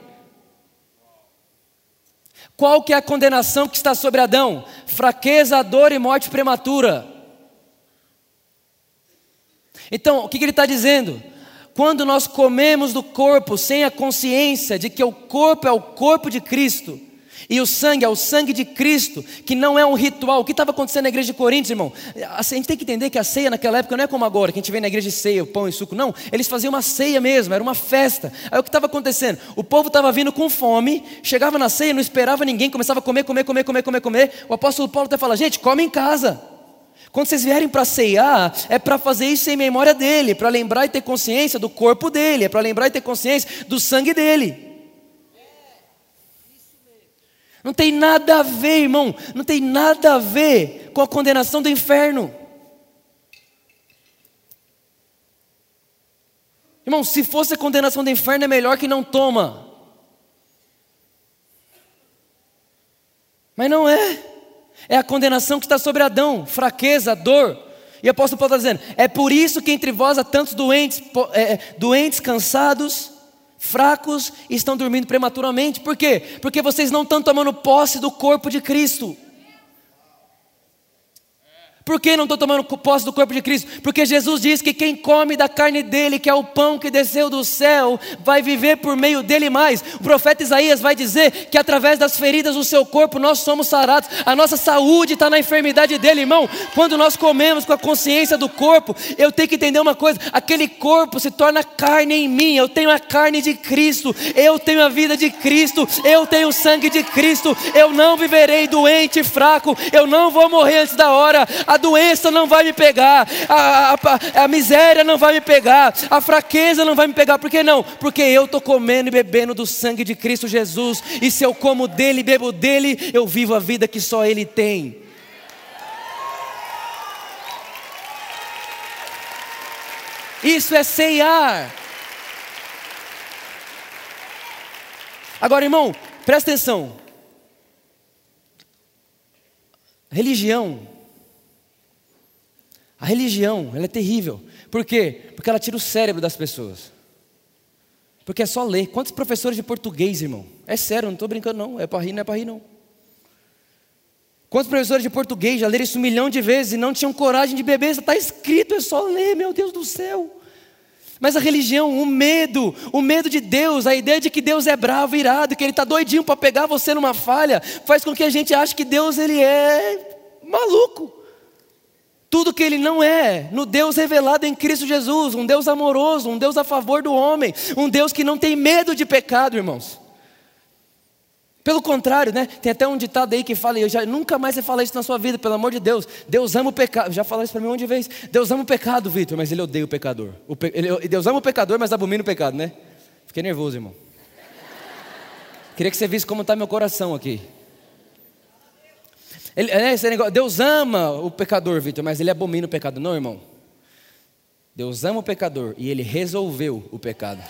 Qual que é a condenação que está sobre Adão? Fraqueza, dor e morte prematura. Então, o que, que ele está dizendo? Quando nós comemos do corpo sem a consciência de que o corpo é o corpo de Cristo e o sangue é o sangue de Cristo, que não é um ritual. O que estava acontecendo na igreja de Coríntios, irmão? A gente tem que entender que a ceia naquela época não é como agora, que a gente vê na igreja de ceia, pão e suco. Não, eles faziam uma ceia mesmo, era uma festa. Aí o que estava acontecendo? O povo estava vindo com fome, chegava na ceia, não esperava ninguém, começava a comer, comer, comer, comer, comer, comer. O apóstolo Paulo até fala: gente, come em casa. Quando vocês vierem para ceiar, é para fazer isso em memória dele, para lembrar e ter consciência do corpo dele, é para lembrar e ter consciência do sangue dele. Não tem nada a ver, irmão, não tem nada a ver com a condenação do inferno. Irmão, se fosse a condenação do inferno, é melhor que não toma. Mas não é. É a condenação que está sobre Adão, fraqueza, dor. E o apóstolo Paulo está dizendo: é por isso que entre vós há tantos doentes, é, doentes, cansados, fracos e estão dormindo prematuramente. Por quê? Porque vocês não estão tomando posse do corpo de Cristo. Por que não estou tomando posse do corpo de Cristo? Porque Jesus diz que quem come da carne dele, que é o pão que desceu do céu, vai viver por meio dele mais. O profeta Isaías vai dizer que através das feridas do seu corpo nós somos sarados. A nossa saúde está na enfermidade dele, irmão. Quando nós comemos com a consciência do corpo, eu tenho que entender uma coisa: aquele corpo se torna carne em mim. Eu tenho a carne de Cristo, eu tenho a vida de Cristo, eu tenho o sangue de Cristo. Eu não viverei doente fraco, eu não vou morrer antes da hora a doença não vai me pegar, a, a, a miséria não vai me pegar, a fraqueza não vai me pegar, por que não? Porque eu estou comendo e bebendo do sangue de Cristo Jesus, e se eu como dele bebo dele, eu vivo a vida que só ele tem. Isso é ceiar. Agora, irmão, presta atenção. Religião a religião, ela é terrível. Por quê? Porque ela tira o cérebro das pessoas. Porque é só ler. Quantos professores de português, irmão? É sério, não estou brincando não. É para rir, não é para rir não. Quantos professores de português já leram isso um milhão de vezes e não tinham coragem de beber? Está escrito, é só ler, meu Deus do céu. Mas a religião, o medo, o medo de Deus, a ideia de que Deus é bravo, irado, que Ele está doidinho para pegar você numa falha, faz com que a gente ache que Deus ele é maluco tudo que ele não é, no Deus revelado em Cristo Jesus, um Deus amoroso, um Deus a favor do homem, um Deus que não tem medo de pecado, irmãos. Pelo contrário, né? Tem até um ditado aí que fala, eu já nunca mais você fala isso na sua vida, pelo amor de Deus. Deus ama o pecado. Já falaram isso para mim um monte de vezes. Deus ama o pecado, Vitor, mas ele odeia o pecador. O pe... ele... Deus ama o pecador, mas abomina o pecado, né? Fiquei nervoso, irmão. Queria que você visse como está meu coração aqui. Ele, é, esse negócio, Deus ama o pecador, Vitor, mas ele abomina o pecado. Não, irmão. Deus ama o pecador e ele resolveu o pecado.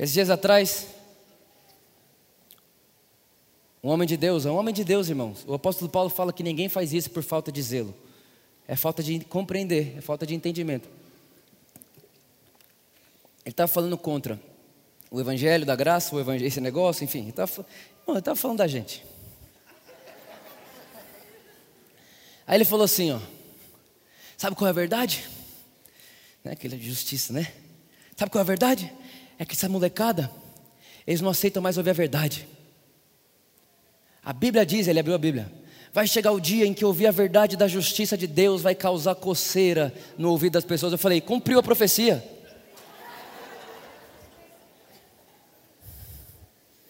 Esses dias atrás, um homem de Deus, é um homem de Deus, irmãos. O apóstolo Paulo fala que ninguém faz isso por falta de zelo. É falta de compreender, é falta de entendimento. Ele estava falando contra o evangelho da graça, o evangelho, esse negócio, enfim. Ele estava falando da gente. Aí ele falou assim, ó. Sabe qual é a verdade? Né, aquele de justiça, né? Sabe qual é a verdade? É que essa molecada, eles não aceitam mais ouvir a verdade. A Bíblia diz, ele abriu a Bíblia, vai chegar o dia em que ouvir a verdade da justiça de Deus vai causar coceira no ouvido das pessoas. Eu falei, cumpriu a profecia.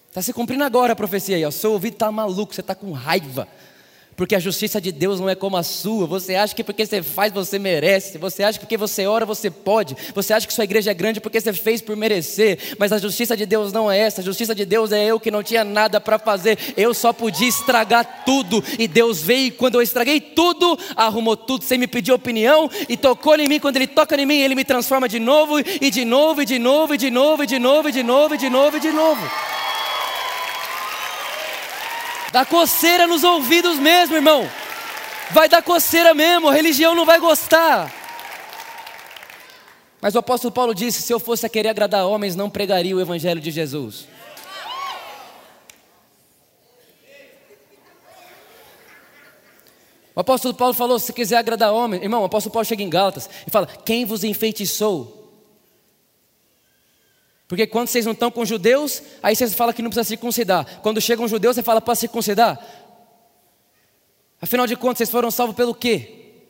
Está se cumprindo agora a profecia aí, o seu ouvido está maluco, você está com raiva porque a justiça de Deus não é como a sua. Você acha que porque você faz você merece, você acha que porque você ora você pode, você acha que sua igreja é grande porque você fez por merecer, mas a justiça de Deus não é essa. A justiça de Deus é eu que não tinha nada para fazer, eu só podia estragar tudo, e Deus veio e quando eu estraguei tudo, arrumou tudo sem me pedir opinião e tocou em mim. Quando Ele toca em mim, Ele me transforma de novo e de novo e de novo e de novo e de novo e de novo e de novo e de novo. Dá coceira nos ouvidos mesmo, irmão. Vai dar coceira mesmo, a religião não vai gostar. Mas o apóstolo Paulo disse: se eu fosse a querer agradar homens, não pregaria o evangelho de Jesus. O apóstolo Paulo falou: se quiser agradar homem, irmão, o apóstolo Paulo chega em Gálatas e fala: quem vos enfeitiçou? Porque quando vocês não estão com judeus, aí vocês falam que não precisa circuncidar. Quando chega um judeu, você fala para circuncidar. Afinal de contas, vocês foram salvos pelo quê?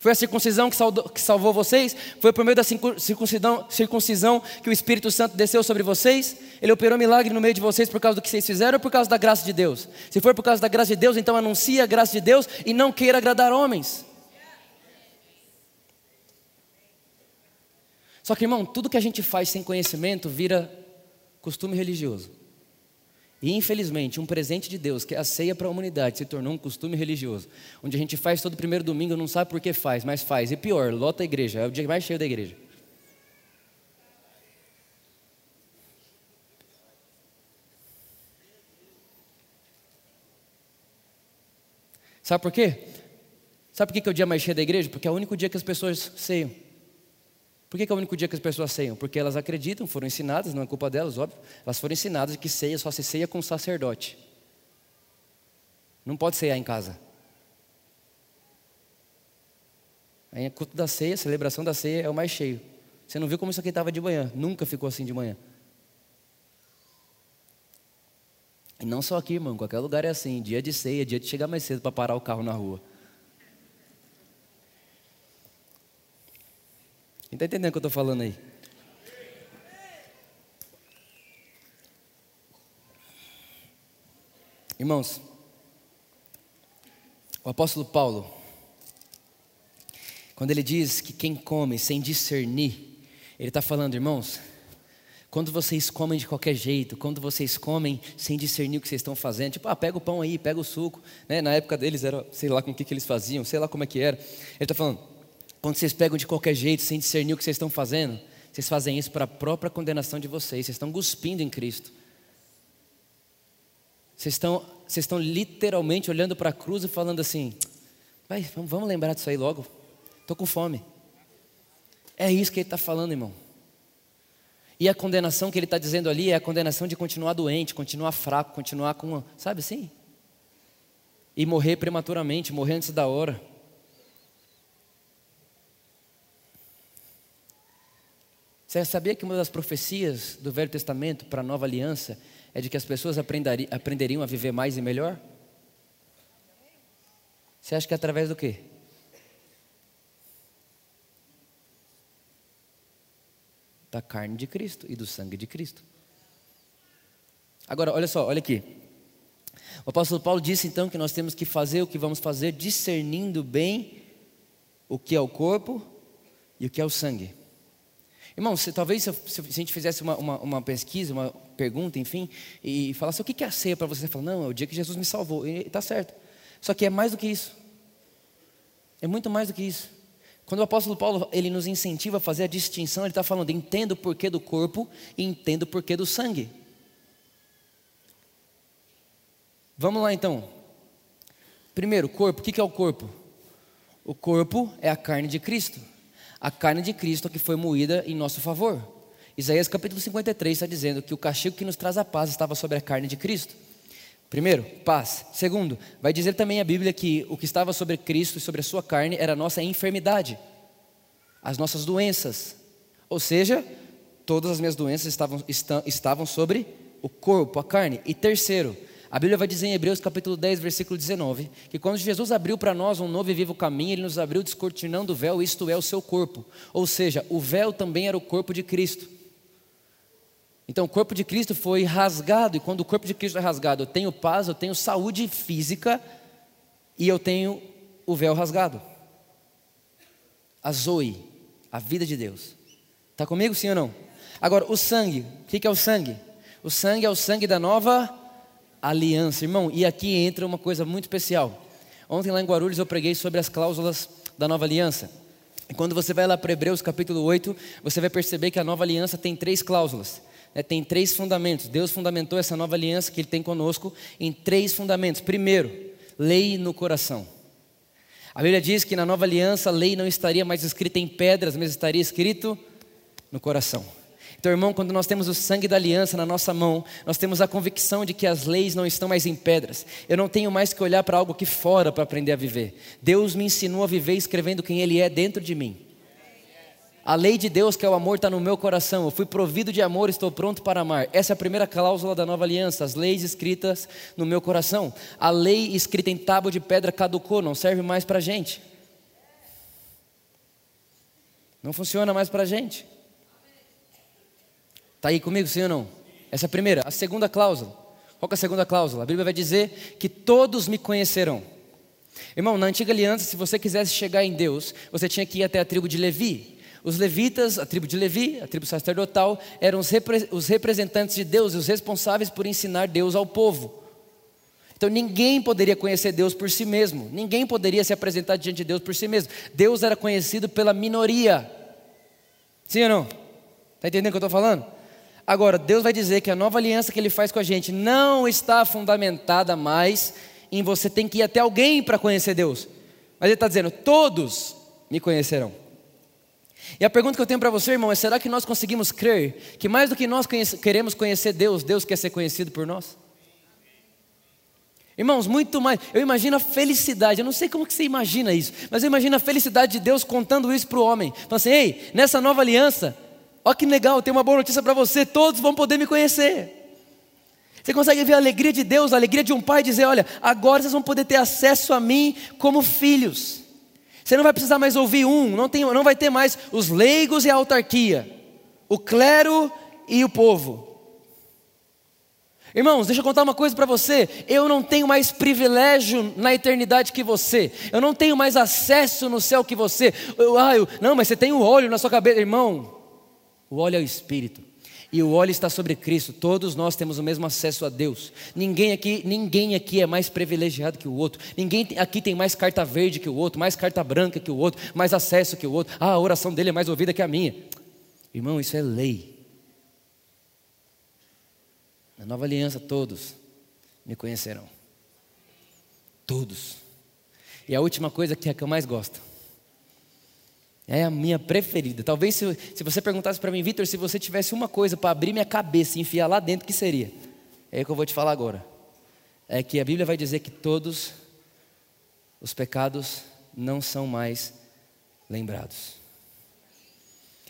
Foi a circuncisão que, que salvou vocês? Foi por meio da circuncisão, circuncisão que o Espírito Santo desceu sobre vocês? Ele operou milagre no meio de vocês por causa do que vocês fizeram ou por causa da graça de Deus? Se for por causa da graça de Deus, então anuncie a graça de Deus e não queira agradar homens. Só que, irmão, tudo que a gente faz sem conhecimento vira costume religioso. E infelizmente, um presente de Deus, que é a ceia para a humanidade, se tornou um costume religioso, onde a gente faz todo primeiro domingo, não sabe por que faz, mas faz. E pior, lota a igreja, é o dia mais cheio da igreja. Sabe por quê? Sabe por que é o dia mais cheio da igreja? Porque é o único dia que as pessoas ceiam. Por que, que é o único dia que as pessoas ceiam? Porque elas acreditam, foram ensinadas, não é culpa delas, óbvio, elas foram ensinadas que ceia só se ceia com o sacerdote. Não pode ceiar em casa. Aí, culto da ceia, celebração da ceia é o mais cheio. Você não viu como isso aqui estava de manhã? Nunca ficou assim de manhã. E não só aqui, irmão, qualquer lugar é assim. Dia de ceia, dia de chegar mais cedo para parar o carro na rua. Está entendendo o que eu estou falando aí? Irmãos, o apóstolo Paulo, quando ele diz que quem come sem discernir, ele está falando, irmãos, quando vocês comem de qualquer jeito, quando vocês comem sem discernir o que vocês estão fazendo, tipo, ah, pega o pão aí, pega o suco, né? na época deles era, sei lá com o que, que eles faziam, sei lá como é que era, ele está falando, quando vocês pegam de qualquer jeito, sem discernir o que vocês estão fazendo, vocês fazem isso para a própria condenação de vocês. Vocês estão cuspindo em Cristo. Vocês estão, vocês estão literalmente olhando para a cruz e falando assim: vai, vamos, lembrar disso aí logo. Estou com fome. É isso que ele está falando, irmão. E a condenação que ele está dizendo ali é a condenação de continuar doente, continuar fraco, continuar com, sabe assim? E morrer prematuramente, morrer antes da hora. Você sabia que uma das profecias do Velho Testamento para a nova aliança é de que as pessoas aprenderiam a viver mais e melhor? Você acha que é através do quê? Da carne de Cristo e do sangue de Cristo. Agora, olha só, olha aqui. O apóstolo Paulo disse então que nós temos que fazer o que vamos fazer discernindo bem o que é o corpo e o que é o sangue. Irmão, se, talvez se, se, a gente fizesse uma, uma, uma, pesquisa, uma pergunta, enfim, e falasse o que é a ceia para você, você fala, não, é o dia que Jesus me salvou, e está certo. Só que é mais do que isso. É muito mais do que isso. Quando o apóstolo Paulo ele nos incentiva a fazer a distinção, ele está falando, entenda o porquê do corpo e entenda o porquê do sangue. Vamos lá então. Primeiro, corpo, o que é o corpo? O corpo é a carne de Cristo a carne de Cristo que foi moída em nosso favor. Isaías capítulo 53 está dizendo que o castigo que nos traz a paz estava sobre a carne de Cristo. Primeiro, paz. Segundo, vai dizer também a Bíblia que o que estava sobre Cristo e sobre a sua carne era a nossa enfermidade, as nossas doenças. Ou seja, todas as minhas doenças estavam, estavam sobre o corpo, a carne. E terceiro, a Bíblia vai dizer em Hebreus capítulo 10, versículo 19, que quando Jesus abriu para nós um novo e vivo caminho, ele nos abriu descortinando o véu, isto é o seu corpo. Ou seja, o véu também era o corpo de Cristo. Então o corpo de Cristo foi rasgado, e quando o corpo de Cristo é rasgado, eu tenho paz, eu tenho saúde física e eu tenho o véu rasgado. A Zoe, a vida de Deus. Está comigo sim ou não? Agora, o sangue, o que é o sangue? O sangue é o sangue da nova aliança. Irmão, e aqui entra uma coisa muito especial. Ontem lá em Guarulhos eu preguei sobre as cláusulas da nova aliança. E quando você vai lá para Hebreus capítulo 8, você vai perceber que a nova aliança tem três cláusulas. Né? Tem três fundamentos. Deus fundamentou essa nova aliança que Ele tem conosco em três fundamentos. Primeiro, lei no coração. A Bíblia diz que na nova aliança a lei não estaria mais escrita em pedras, mas estaria escrito no coração. Então, irmão, quando nós temos o sangue da aliança na nossa mão, nós temos a convicção de que as leis não estão mais em pedras. Eu não tenho mais que olhar para algo aqui fora para aprender a viver. Deus me ensinou a viver escrevendo quem Ele é dentro de mim. A lei de Deus, que é o amor, está no meu coração. Eu fui provido de amor, estou pronto para amar. Essa é a primeira cláusula da nova aliança. As leis escritas no meu coração. A lei escrita em tábua de pedra caducou, não serve mais para a gente. Não funciona mais para a gente. Está aí comigo, sim ou não? Essa é a primeira. A segunda cláusula. Qual é a segunda cláusula? A Bíblia vai dizer que todos me conhecerão. Irmão, na antiga aliança, se você quisesse chegar em Deus, você tinha que ir até a tribo de Levi. Os levitas, a tribo de Levi, a tribo sacerdotal, eram os, repre os representantes de Deus e os responsáveis por ensinar Deus ao povo. Então ninguém poderia conhecer Deus por si mesmo, ninguém poderia se apresentar diante de Deus por si mesmo. Deus era conhecido pela minoria. Sim ou não? Está entendendo o que eu estou falando? Agora, Deus vai dizer que a nova aliança que Ele faz com a gente não está fundamentada mais em você ter que ir até alguém para conhecer Deus. Mas Ele está dizendo: todos me conhecerão. E a pergunta que eu tenho para você, irmão, é: será que nós conseguimos crer que mais do que nós conhece, queremos conhecer Deus, Deus quer ser conhecido por nós? Irmãos, muito mais. Eu imagino a felicidade. Eu não sei como que você imagina isso, mas eu imagino a felicidade de Deus contando isso para o homem. Falando assim: ei, nessa nova aliança, ó que legal, tem uma boa notícia para você, todos vão poder me conhecer. Você consegue ver a alegria de Deus, a alegria de um pai dizer: olha, agora vocês vão poder ter acesso a mim como filhos. Você não vai precisar mais ouvir um, não, tem, não vai ter mais os leigos e a autarquia, o clero e o povo. Irmãos, deixa eu contar uma coisa para você. Eu não tenho mais privilégio na eternidade que você. Eu não tenho mais acesso no céu que você. Eu, ah, eu, não, mas você tem o óleo na sua cabeça, irmão. O óleo é o Espírito e o óleo está sobre Cristo, todos nós temos o mesmo acesso a Deus. Ninguém aqui, ninguém aqui é mais privilegiado que o outro. Ninguém aqui tem mais carta verde que o outro, mais carta branca que o outro, mais acesso que o outro. Ah, a oração dele é mais ouvida que a minha. Irmão, isso é lei. Na nova aliança todos me conhecerão. Todos. E a última coisa que é que eu mais gosto é a minha preferida. Talvez se, se você perguntasse para mim, Vitor, se você tivesse uma coisa para abrir minha cabeça e enfiar lá dentro, que seria? É o que eu vou te falar agora. É que a Bíblia vai dizer que todos os pecados não são mais lembrados.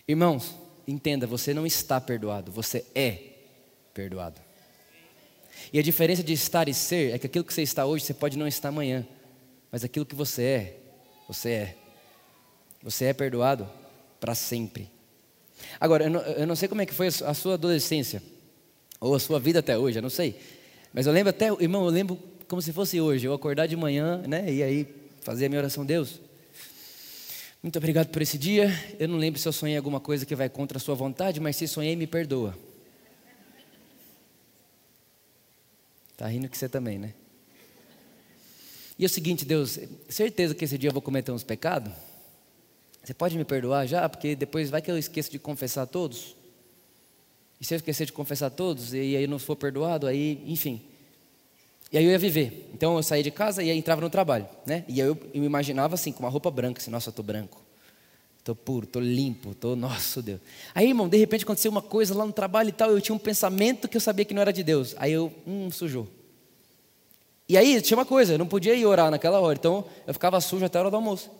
Irmãos, entenda, você não está perdoado, você é perdoado. E a diferença de estar e ser é que aquilo que você está hoje, você pode não estar amanhã, mas aquilo que você é, você é. Você é perdoado para sempre. Agora, eu não, eu não, sei como é que foi a sua adolescência, ou a sua vida até hoje, eu não sei. Mas eu lembro até, irmão, eu lembro como se fosse hoje, eu acordar de manhã, né, e aí fazer a minha oração, Deus, muito obrigado por esse dia. Eu não lembro se eu sonhei alguma coisa que vai contra a sua vontade, mas se sonhei, me perdoa. Tá rindo que você também, né? E é o seguinte, Deus, certeza que esse dia eu vou cometer uns pecados? Você pode me perdoar já? Porque depois vai que eu esqueço de confessar todos. E se eu esquecer de confessar todos, e aí não for perdoado, aí, enfim. E aí eu ia viver. Então eu saía de casa e entrava no trabalho, né? E aí eu, eu me imaginava assim, com uma roupa branca, assim, nossa, eu tô branco. Tô puro, tô limpo, tô, nossa Deus. Aí, irmão, de repente aconteceu uma coisa lá no trabalho e tal, eu tinha um pensamento que eu sabia que não era de Deus. Aí eu, hum, sujou. E aí tinha uma coisa, eu não podia ir orar naquela hora, então eu ficava sujo até a hora do almoço.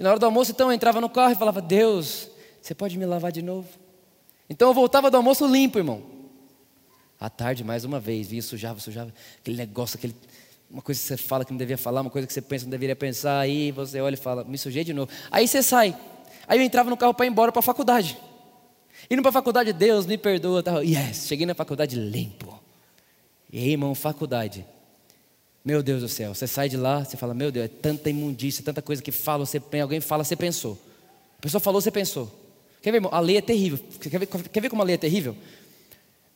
E na hora do almoço, então, eu entrava no carro e falava: Deus, você pode me lavar de novo? Então eu voltava do almoço limpo, irmão. À tarde, mais uma vez, vinha, sujava, sujava, aquele negócio, aquele, uma coisa que você fala que não devia falar, uma coisa que você pensa que não deveria pensar, aí você olha e fala, me sujei de novo. Aí você sai. Aí eu entrava no carro para ir embora para a faculdade. Indo para a faculdade, Deus me perdoa. Tal. Yes, cheguei na faculdade limpo. E aí, irmão, faculdade. Meu Deus do céu, você sai de lá, você fala, meu Deus, é tanta imundícia, tanta coisa que fala, você, alguém fala, você pensou. A pessoa falou, você pensou. Quer ver, irmão? A lei é terrível. Quer ver, quer ver como a lei é terrível?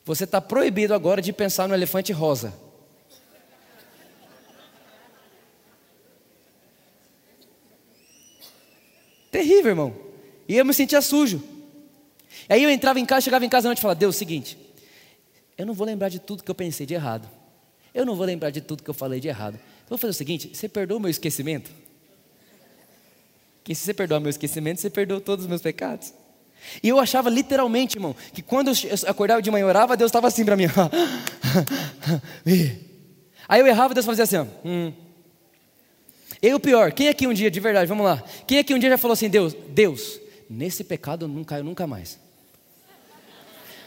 Você está proibido agora de pensar no elefante rosa. Terrível, irmão. E eu me sentia sujo. Aí eu entrava em casa, chegava em casa à noite e falava, Deus, seguinte, eu não vou lembrar de tudo que eu pensei de errado. Eu não vou lembrar de tudo que eu falei de errado. Então vou fazer o seguinte: você perdoa o meu esquecimento? Que se você perdoar meu esquecimento, você perdoa todos os meus pecados. E eu achava literalmente, irmão, que quando eu acordava de manhã e orava, Deus estava assim para mim. Aí eu errava, Deus fazia assim. Hum. E o pior, quem aqui um dia, de verdade, vamos lá. Quem aqui um dia já falou assim, Deus, Deus, nesse pecado eu não caio nunca mais.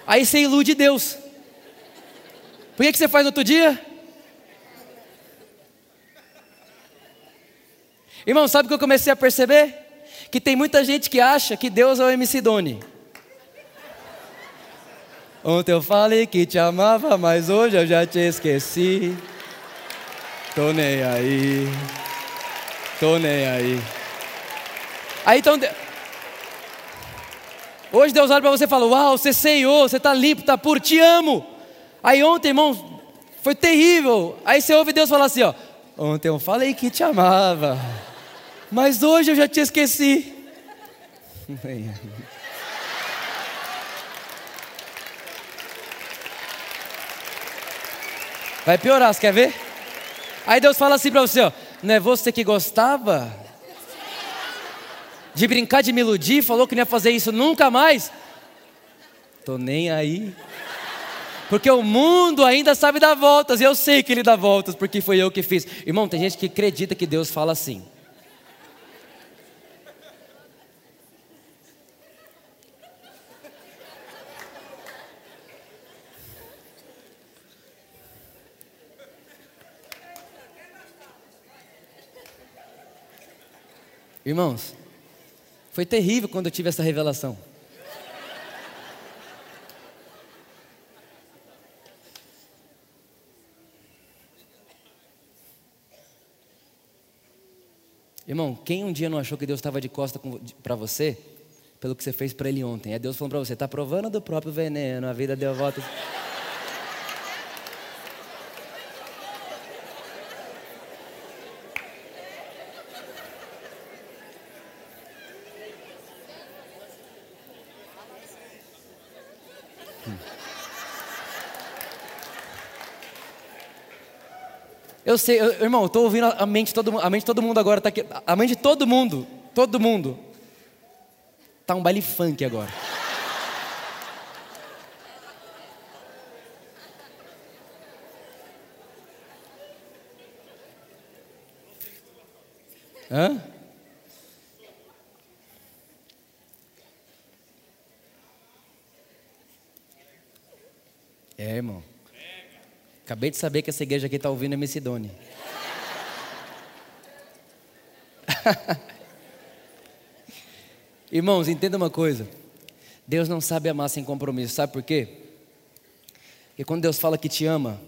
Aí você ilude Deus. Por que, que você faz outro dia? Irmão, sabe o que eu comecei a perceber? Que tem muita gente que acha que Deus é o MC Doni. Ontem eu falei que te amava, mas hoje eu já te esqueci. Tô nem aí. Tô nem aí. Aí então. Hoje Deus olha para você e fala: Uau, você ceiou, você está limpo, está puro, te amo. Aí ontem, irmão, foi terrível. Aí você ouve Deus falar assim: ó, Ontem eu falei que te amava, mas hoje eu já te esqueci. Vai piorar, você quer ver? Aí Deus fala assim para você: ó, Não é você que gostava? de brincar de me iludir, falou que não ia fazer isso nunca mais. Tô nem aí. Porque o mundo ainda sabe dar voltas, e eu sei que ele dá voltas, porque foi eu que fiz. Irmão, tem gente que acredita que Deus fala assim. Irmãos, foi terrível quando eu tive essa revelação. Irmão, quem um dia não achou que Deus estava de costa para você, pelo que você fez para Ele ontem? É Deus falando para você, está provando do próprio veneno, a vida deu volta. Eu sei, eu, irmão, eu estou ouvindo a mente, todo, a mente de todo mundo agora, tá aqui, a mente de todo mundo, todo mundo. Tá um baile funk agora. Hã? É, irmão. Acabei de saber que essa igreja aqui está ouvindo a Messidone. Irmãos, entenda uma coisa. Deus não sabe amar sem compromisso. Sabe por quê? Porque quando Deus fala que te ama,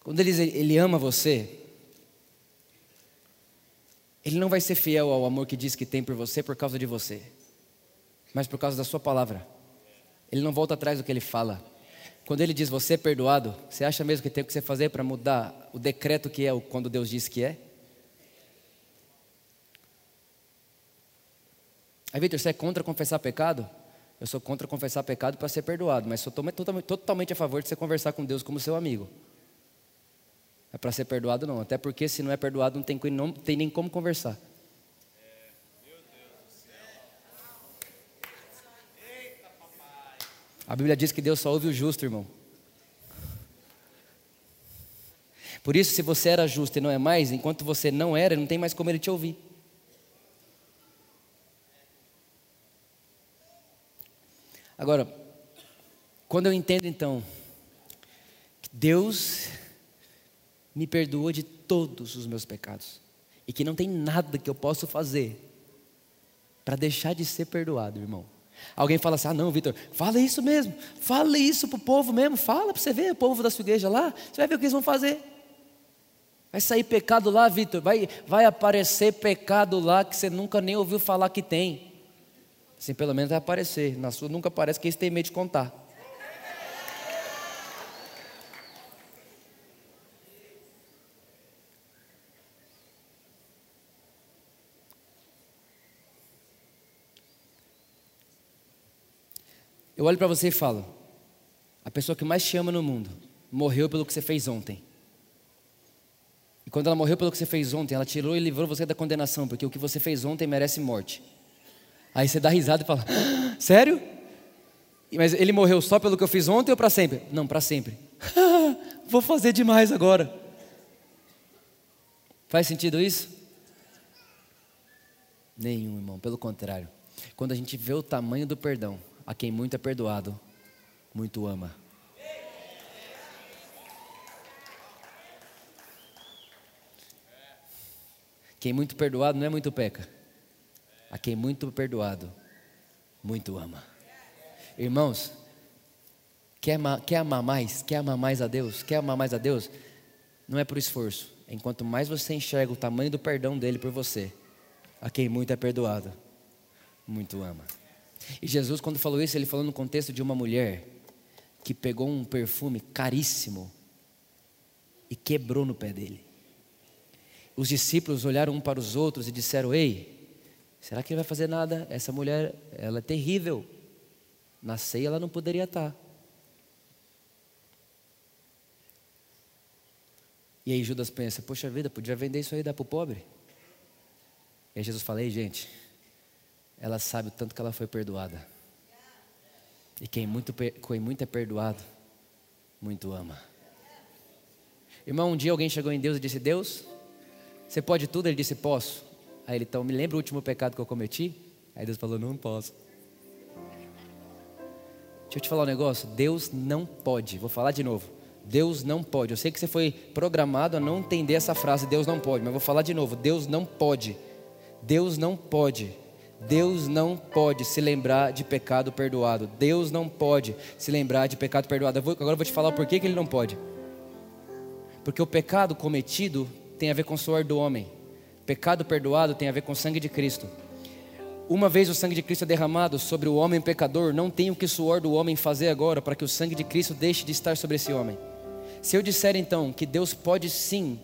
quando ele, ele ama você, Ele não vai ser fiel ao amor que diz que tem por você por causa de você, mas por causa da Sua palavra. Ele não volta atrás do que Ele fala. Quando ele diz você é perdoado, você acha mesmo que tem o que você fazer para mudar o decreto que é quando Deus diz que é? Aí, Vitor, você é contra confessar pecado? Eu sou contra confessar pecado para ser perdoado, mas sou totalmente a favor de você conversar com Deus como seu amigo. É para ser perdoado, não. Até porque se não é perdoado, não tem, não tem nem como conversar. A Bíblia diz que Deus só ouve o justo, irmão. Por isso, se você era justo e não é mais, enquanto você não era, não tem mais como ele te ouvir. Agora, quando eu entendo então que Deus me perdoa de todos os meus pecados e que não tem nada que eu possa fazer para deixar de ser perdoado, irmão. Alguém fala assim: ah, não, Vitor, fala isso mesmo, fala isso para o povo mesmo, fala para você ver, o povo da sua igreja lá, você vai ver o que eles vão fazer. Vai sair pecado lá, Vitor, vai, vai aparecer pecado lá que você nunca nem ouviu falar que tem. Assim, pelo menos vai aparecer, na sua nunca aparece, que eles têm medo de contar. Eu olho para você e falo: a pessoa que mais te ama no mundo morreu pelo que você fez ontem. E quando ela morreu pelo que você fez ontem, ela tirou e livrou você da condenação, porque o que você fez ontem merece morte. Aí você dá risada e fala: Sério? Mas ele morreu só pelo que eu fiz ontem ou para sempre? Não, para sempre. Vou fazer demais agora. Faz sentido isso? Nenhum, irmão, pelo contrário. Quando a gente vê o tamanho do perdão, a quem muito é perdoado, muito ama. Quem muito perdoado não é muito peca. A quem muito perdoado, muito ama. Irmãos, quer, quer amar mais? Quer amar mais a Deus? Quer amar mais a Deus? Não é por esforço. Enquanto mais você enxerga o tamanho do perdão dele por você, a quem muito é perdoado, muito ama. E Jesus, quando falou isso, ele falou no contexto de uma mulher que pegou um perfume caríssimo e quebrou no pé dele. Os discípulos olharam um para os outros e disseram: Ei, será que ele vai fazer nada? Essa mulher, ela é terrível. Na ceia ela não poderia estar. E aí Judas pensa: Poxa vida, podia vender isso aí e dar para o pobre. E aí Jesus fala: Ei, gente, ela sabe o tanto que ela foi perdoada. E quem muito, quem muito é perdoado, muito ama. Irmão, um dia alguém chegou em Deus e disse: Deus, você pode tudo? Ele disse: Posso. Aí ele, então, me lembra o último pecado que eu cometi? Aí Deus falou: Não posso. Deixa eu te falar um negócio. Deus não pode. Vou falar de novo. Deus não pode. Eu sei que você foi programado a não entender essa frase, Deus não pode, mas vou falar de novo. Deus não pode. Deus não pode. Deus não pode se lembrar de pecado perdoado. Deus não pode se lembrar de pecado perdoado. agora eu vou te falar o porquê que ele não pode. Porque o pecado cometido tem a ver com o suor do homem. Pecado perdoado tem a ver com o sangue de Cristo. Uma vez o sangue de Cristo é derramado sobre o homem pecador, não tem o que o suor do homem fazer agora para que o sangue de Cristo deixe de estar sobre esse homem. Se eu disser então que Deus pode sim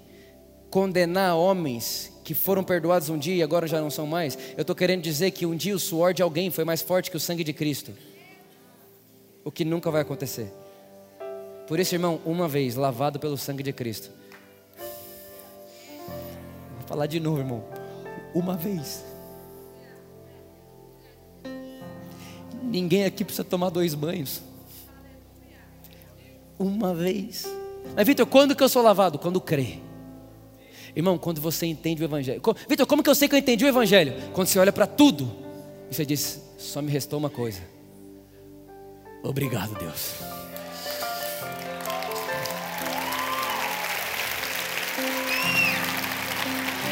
condenar homens que foram perdoados um dia e agora já não são mais, eu estou querendo dizer que um dia o suor de alguém foi mais forte que o sangue de Cristo. O que nunca vai acontecer. Por isso, irmão, uma vez lavado pelo sangue de Cristo. Vou falar de novo, irmão. Uma vez Ninguém aqui precisa tomar dois banhos. Uma vez. Mas, Vitor, quando que eu sou lavado? Quando crê. Irmão, quando você entende o Evangelho. Vitor, como que eu sei que eu entendi o Evangelho? Quando você olha para tudo e você diz: só me restou uma coisa. Obrigado, Deus.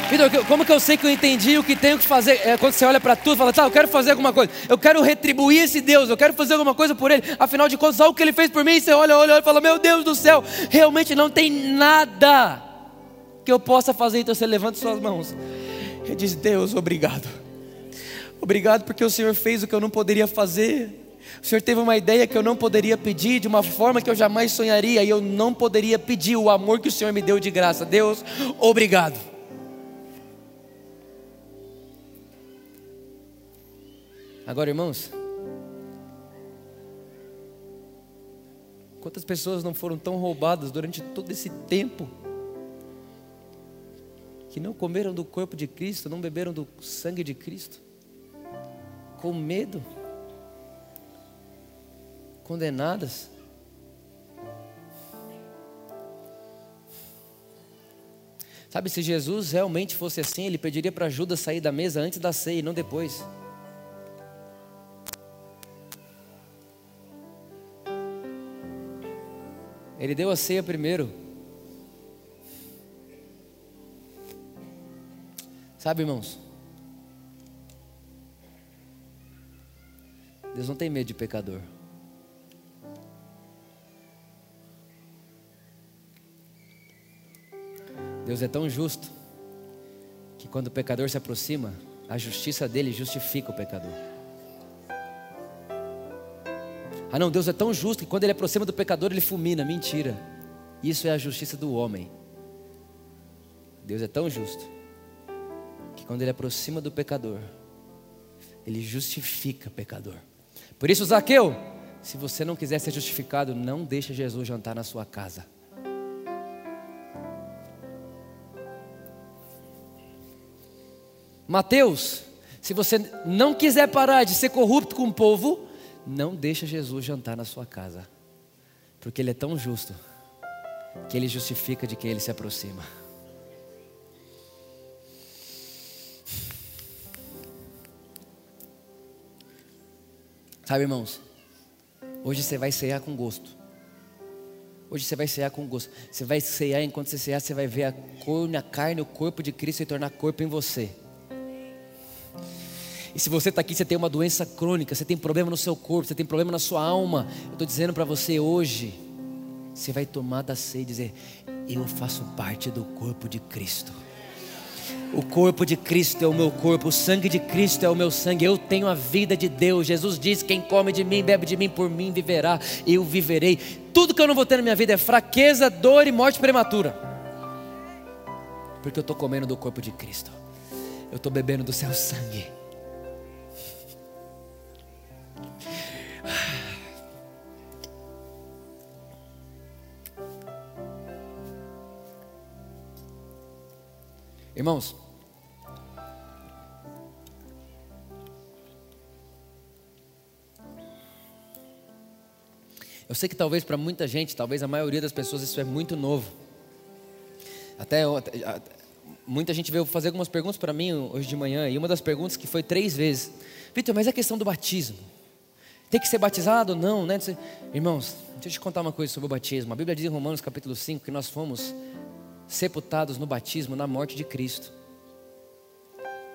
Vitor, como que eu sei que eu entendi o que tenho que fazer? É quando você olha para tudo e fala, tá, eu quero fazer alguma coisa, eu quero retribuir esse Deus, eu quero fazer alguma coisa por Ele, afinal de contas, olha o que Ele fez por mim, e você olha, olha, olha e fala, meu Deus do céu, realmente não tem nada que eu possa fazer, então você levanta suas mãos e diz, Deus, obrigado. Obrigado porque o Senhor fez o que eu não poderia fazer. O Senhor teve uma ideia que eu não poderia pedir, de uma forma que eu jamais sonharia, e eu não poderia pedir o amor que o Senhor me deu de graça. Deus, obrigado. Agora, irmãos, quantas pessoas não foram tão roubadas durante todo esse tempo? Que não comeram do corpo de Cristo, não beberam do sangue de Cristo, com medo, condenadas. Sabe, se Jesus realmente fosse assim, ele pediria para Judas sair da mesa antes da ceia e não depois. Ele deu a ceia primeiro. Sabe, irmãos? Deus não tem medo de pecador. Deus é tão justo que quando o pecador se aproxima, a justiça dele justifica o pecador. Ah, não, Deus é tão justo que quando ele aproxima do pecador, ele fulmina. Mentira. Isso é a justiça do homem. Deus é tão justo quando ele aproxima do pecador, ele justifica o pecador. Por isso, Zaqueu, se você não quiser ser justificado, não deixe Jesus jantar na sua casa. Mateus, Se você não quiser parar de ser corrupto com o povo, não deixa Jesus jantar na sua casa. Porque ele é tão justo que ele justifica de quem ele se aproxima. Sabe, irmãos? Hoje você vai cear com gosto. Hoje você vai cear com gosto. Você vai cear, enquanto você cear, você vai ver a cor na carne, o corpo de Cristo se tornar corpo em você. E se você está aqui, você tem uma doença crônica, você tem problema no seu corpo, você tem problema na sua alma. Eu estou dizendo para você hoje, você vai tomar da ceia e dizer: Eu faço parte do corpo de Cristo. O corpo de Cristo é o meu corpo, o sangue de Cristo é o meu sangue. Eu tenho a vida de Deus. Jesus diz: Quem come de mim, bebe de mim, por mim viverá. Eu viverei. Tudo que eu não vou ter na minha vida é fraqueza, dor e morte prematura. Porque eu estou comendo do corpo de Cristo. Eu estou bebendo do seu sangue. Irmãos, eu sei que talvez para muita gente, talvez a maioria das pessoas, isso é muito novo. Até, muita gente veio fazer algumas perguntas para mim hoje de manhã, e uma das perguntas que foi três vezes: Vitor, mas é questão do batismo. Tem que ser batizado ou não, né? Irmãos, deixa eu te contar uma coisa sobre o batismo. A Bíblia diz em Romanos capítulo 5 que nós fomos sepultados no batismo, na morte de Cristo.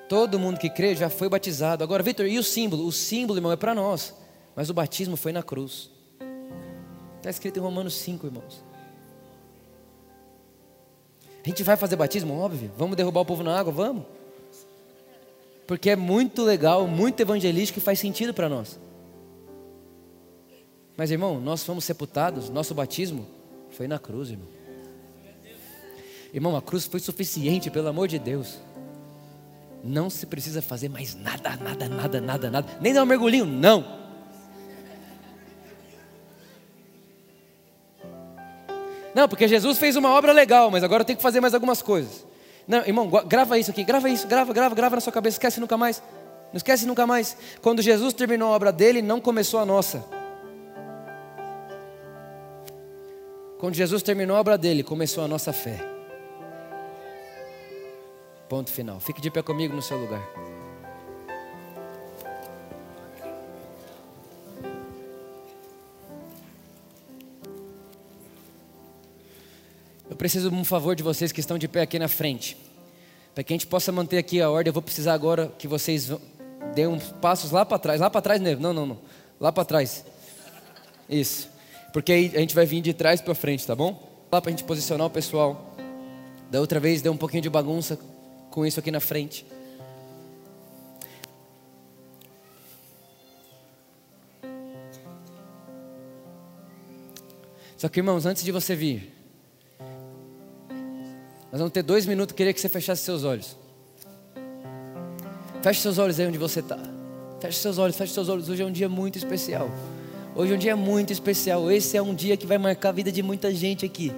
Todo mundo que crê já foi batizado. Agora, Vitor, e o símbolo? O símbolo, irmão, é para nós. Mas o batismo foi na cruz. Está escrito em Romanos 5, irmãos. A gente vai fazer batismo? Óbvio. Vamos derrubar o povo na água? Vamos. Porque é muito legal, muito evangelístico e faz sentido para nós. Mas, irmão, nós fomos sepultados, nosso batismo foi na cruz, irmão. Irmão, a cruz foi suficiente, pelo amor de Deus. Não se precisa fazer mais nada, nada, nada, nada, nada. Nem dar um mergulhinho, não. Não, porque Jesus fez uma obra legal, mas agora eu tenho que fazer mais algumas coisas. Não, irmão, grava isso aqui, grava isso, grava, grava, grava na sua cabeça, esquece nunca mais. Não esquece nunca mais. Quando Jesus terminou a obra dele, não começou a nossa. Quando Jesus terminou a obra dele, começou a nossa fé. Ponto final. Fique de pé comigo no seu lugar. Eu preciso de um favor de vocês que estão de pé aqui na frente. Para que a gente possa manter aqui a ordem, eu vou precisar agora que vocês dêem uns passos lá para trás. Lá para trás, Não, não, não. Lá para trás. Isso. Porque aí a gente vai vir de trás para frente, tá bom? Lá para a gente posicionar o pessoal. Da outra vez deu um pouquinho de bagunça com isso aqui na frente. Só que, irmãos, antes de você vir, nós vamos ter dois minutos. Queria que você fechasse seus olhos. Feche seus olhos aí onde você está. Feche seus olhos, feche seus olhos. Hoje é um dia muito especial. Hoje é um dia muito especial. Esse é um dia que vai marcar a vida de muita gente aqui.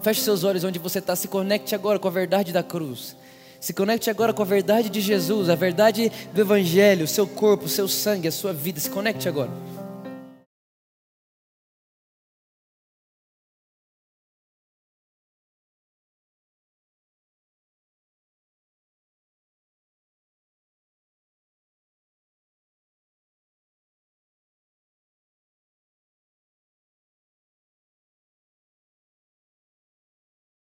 Feche seus olhos onde você está. Se conecte agora com a verdade da cruz. Se conecte agora com a verdade de Jesus, a verdade do Evangelho, o seu corpo, o seu sangue, a sua vida. Se conecte agora.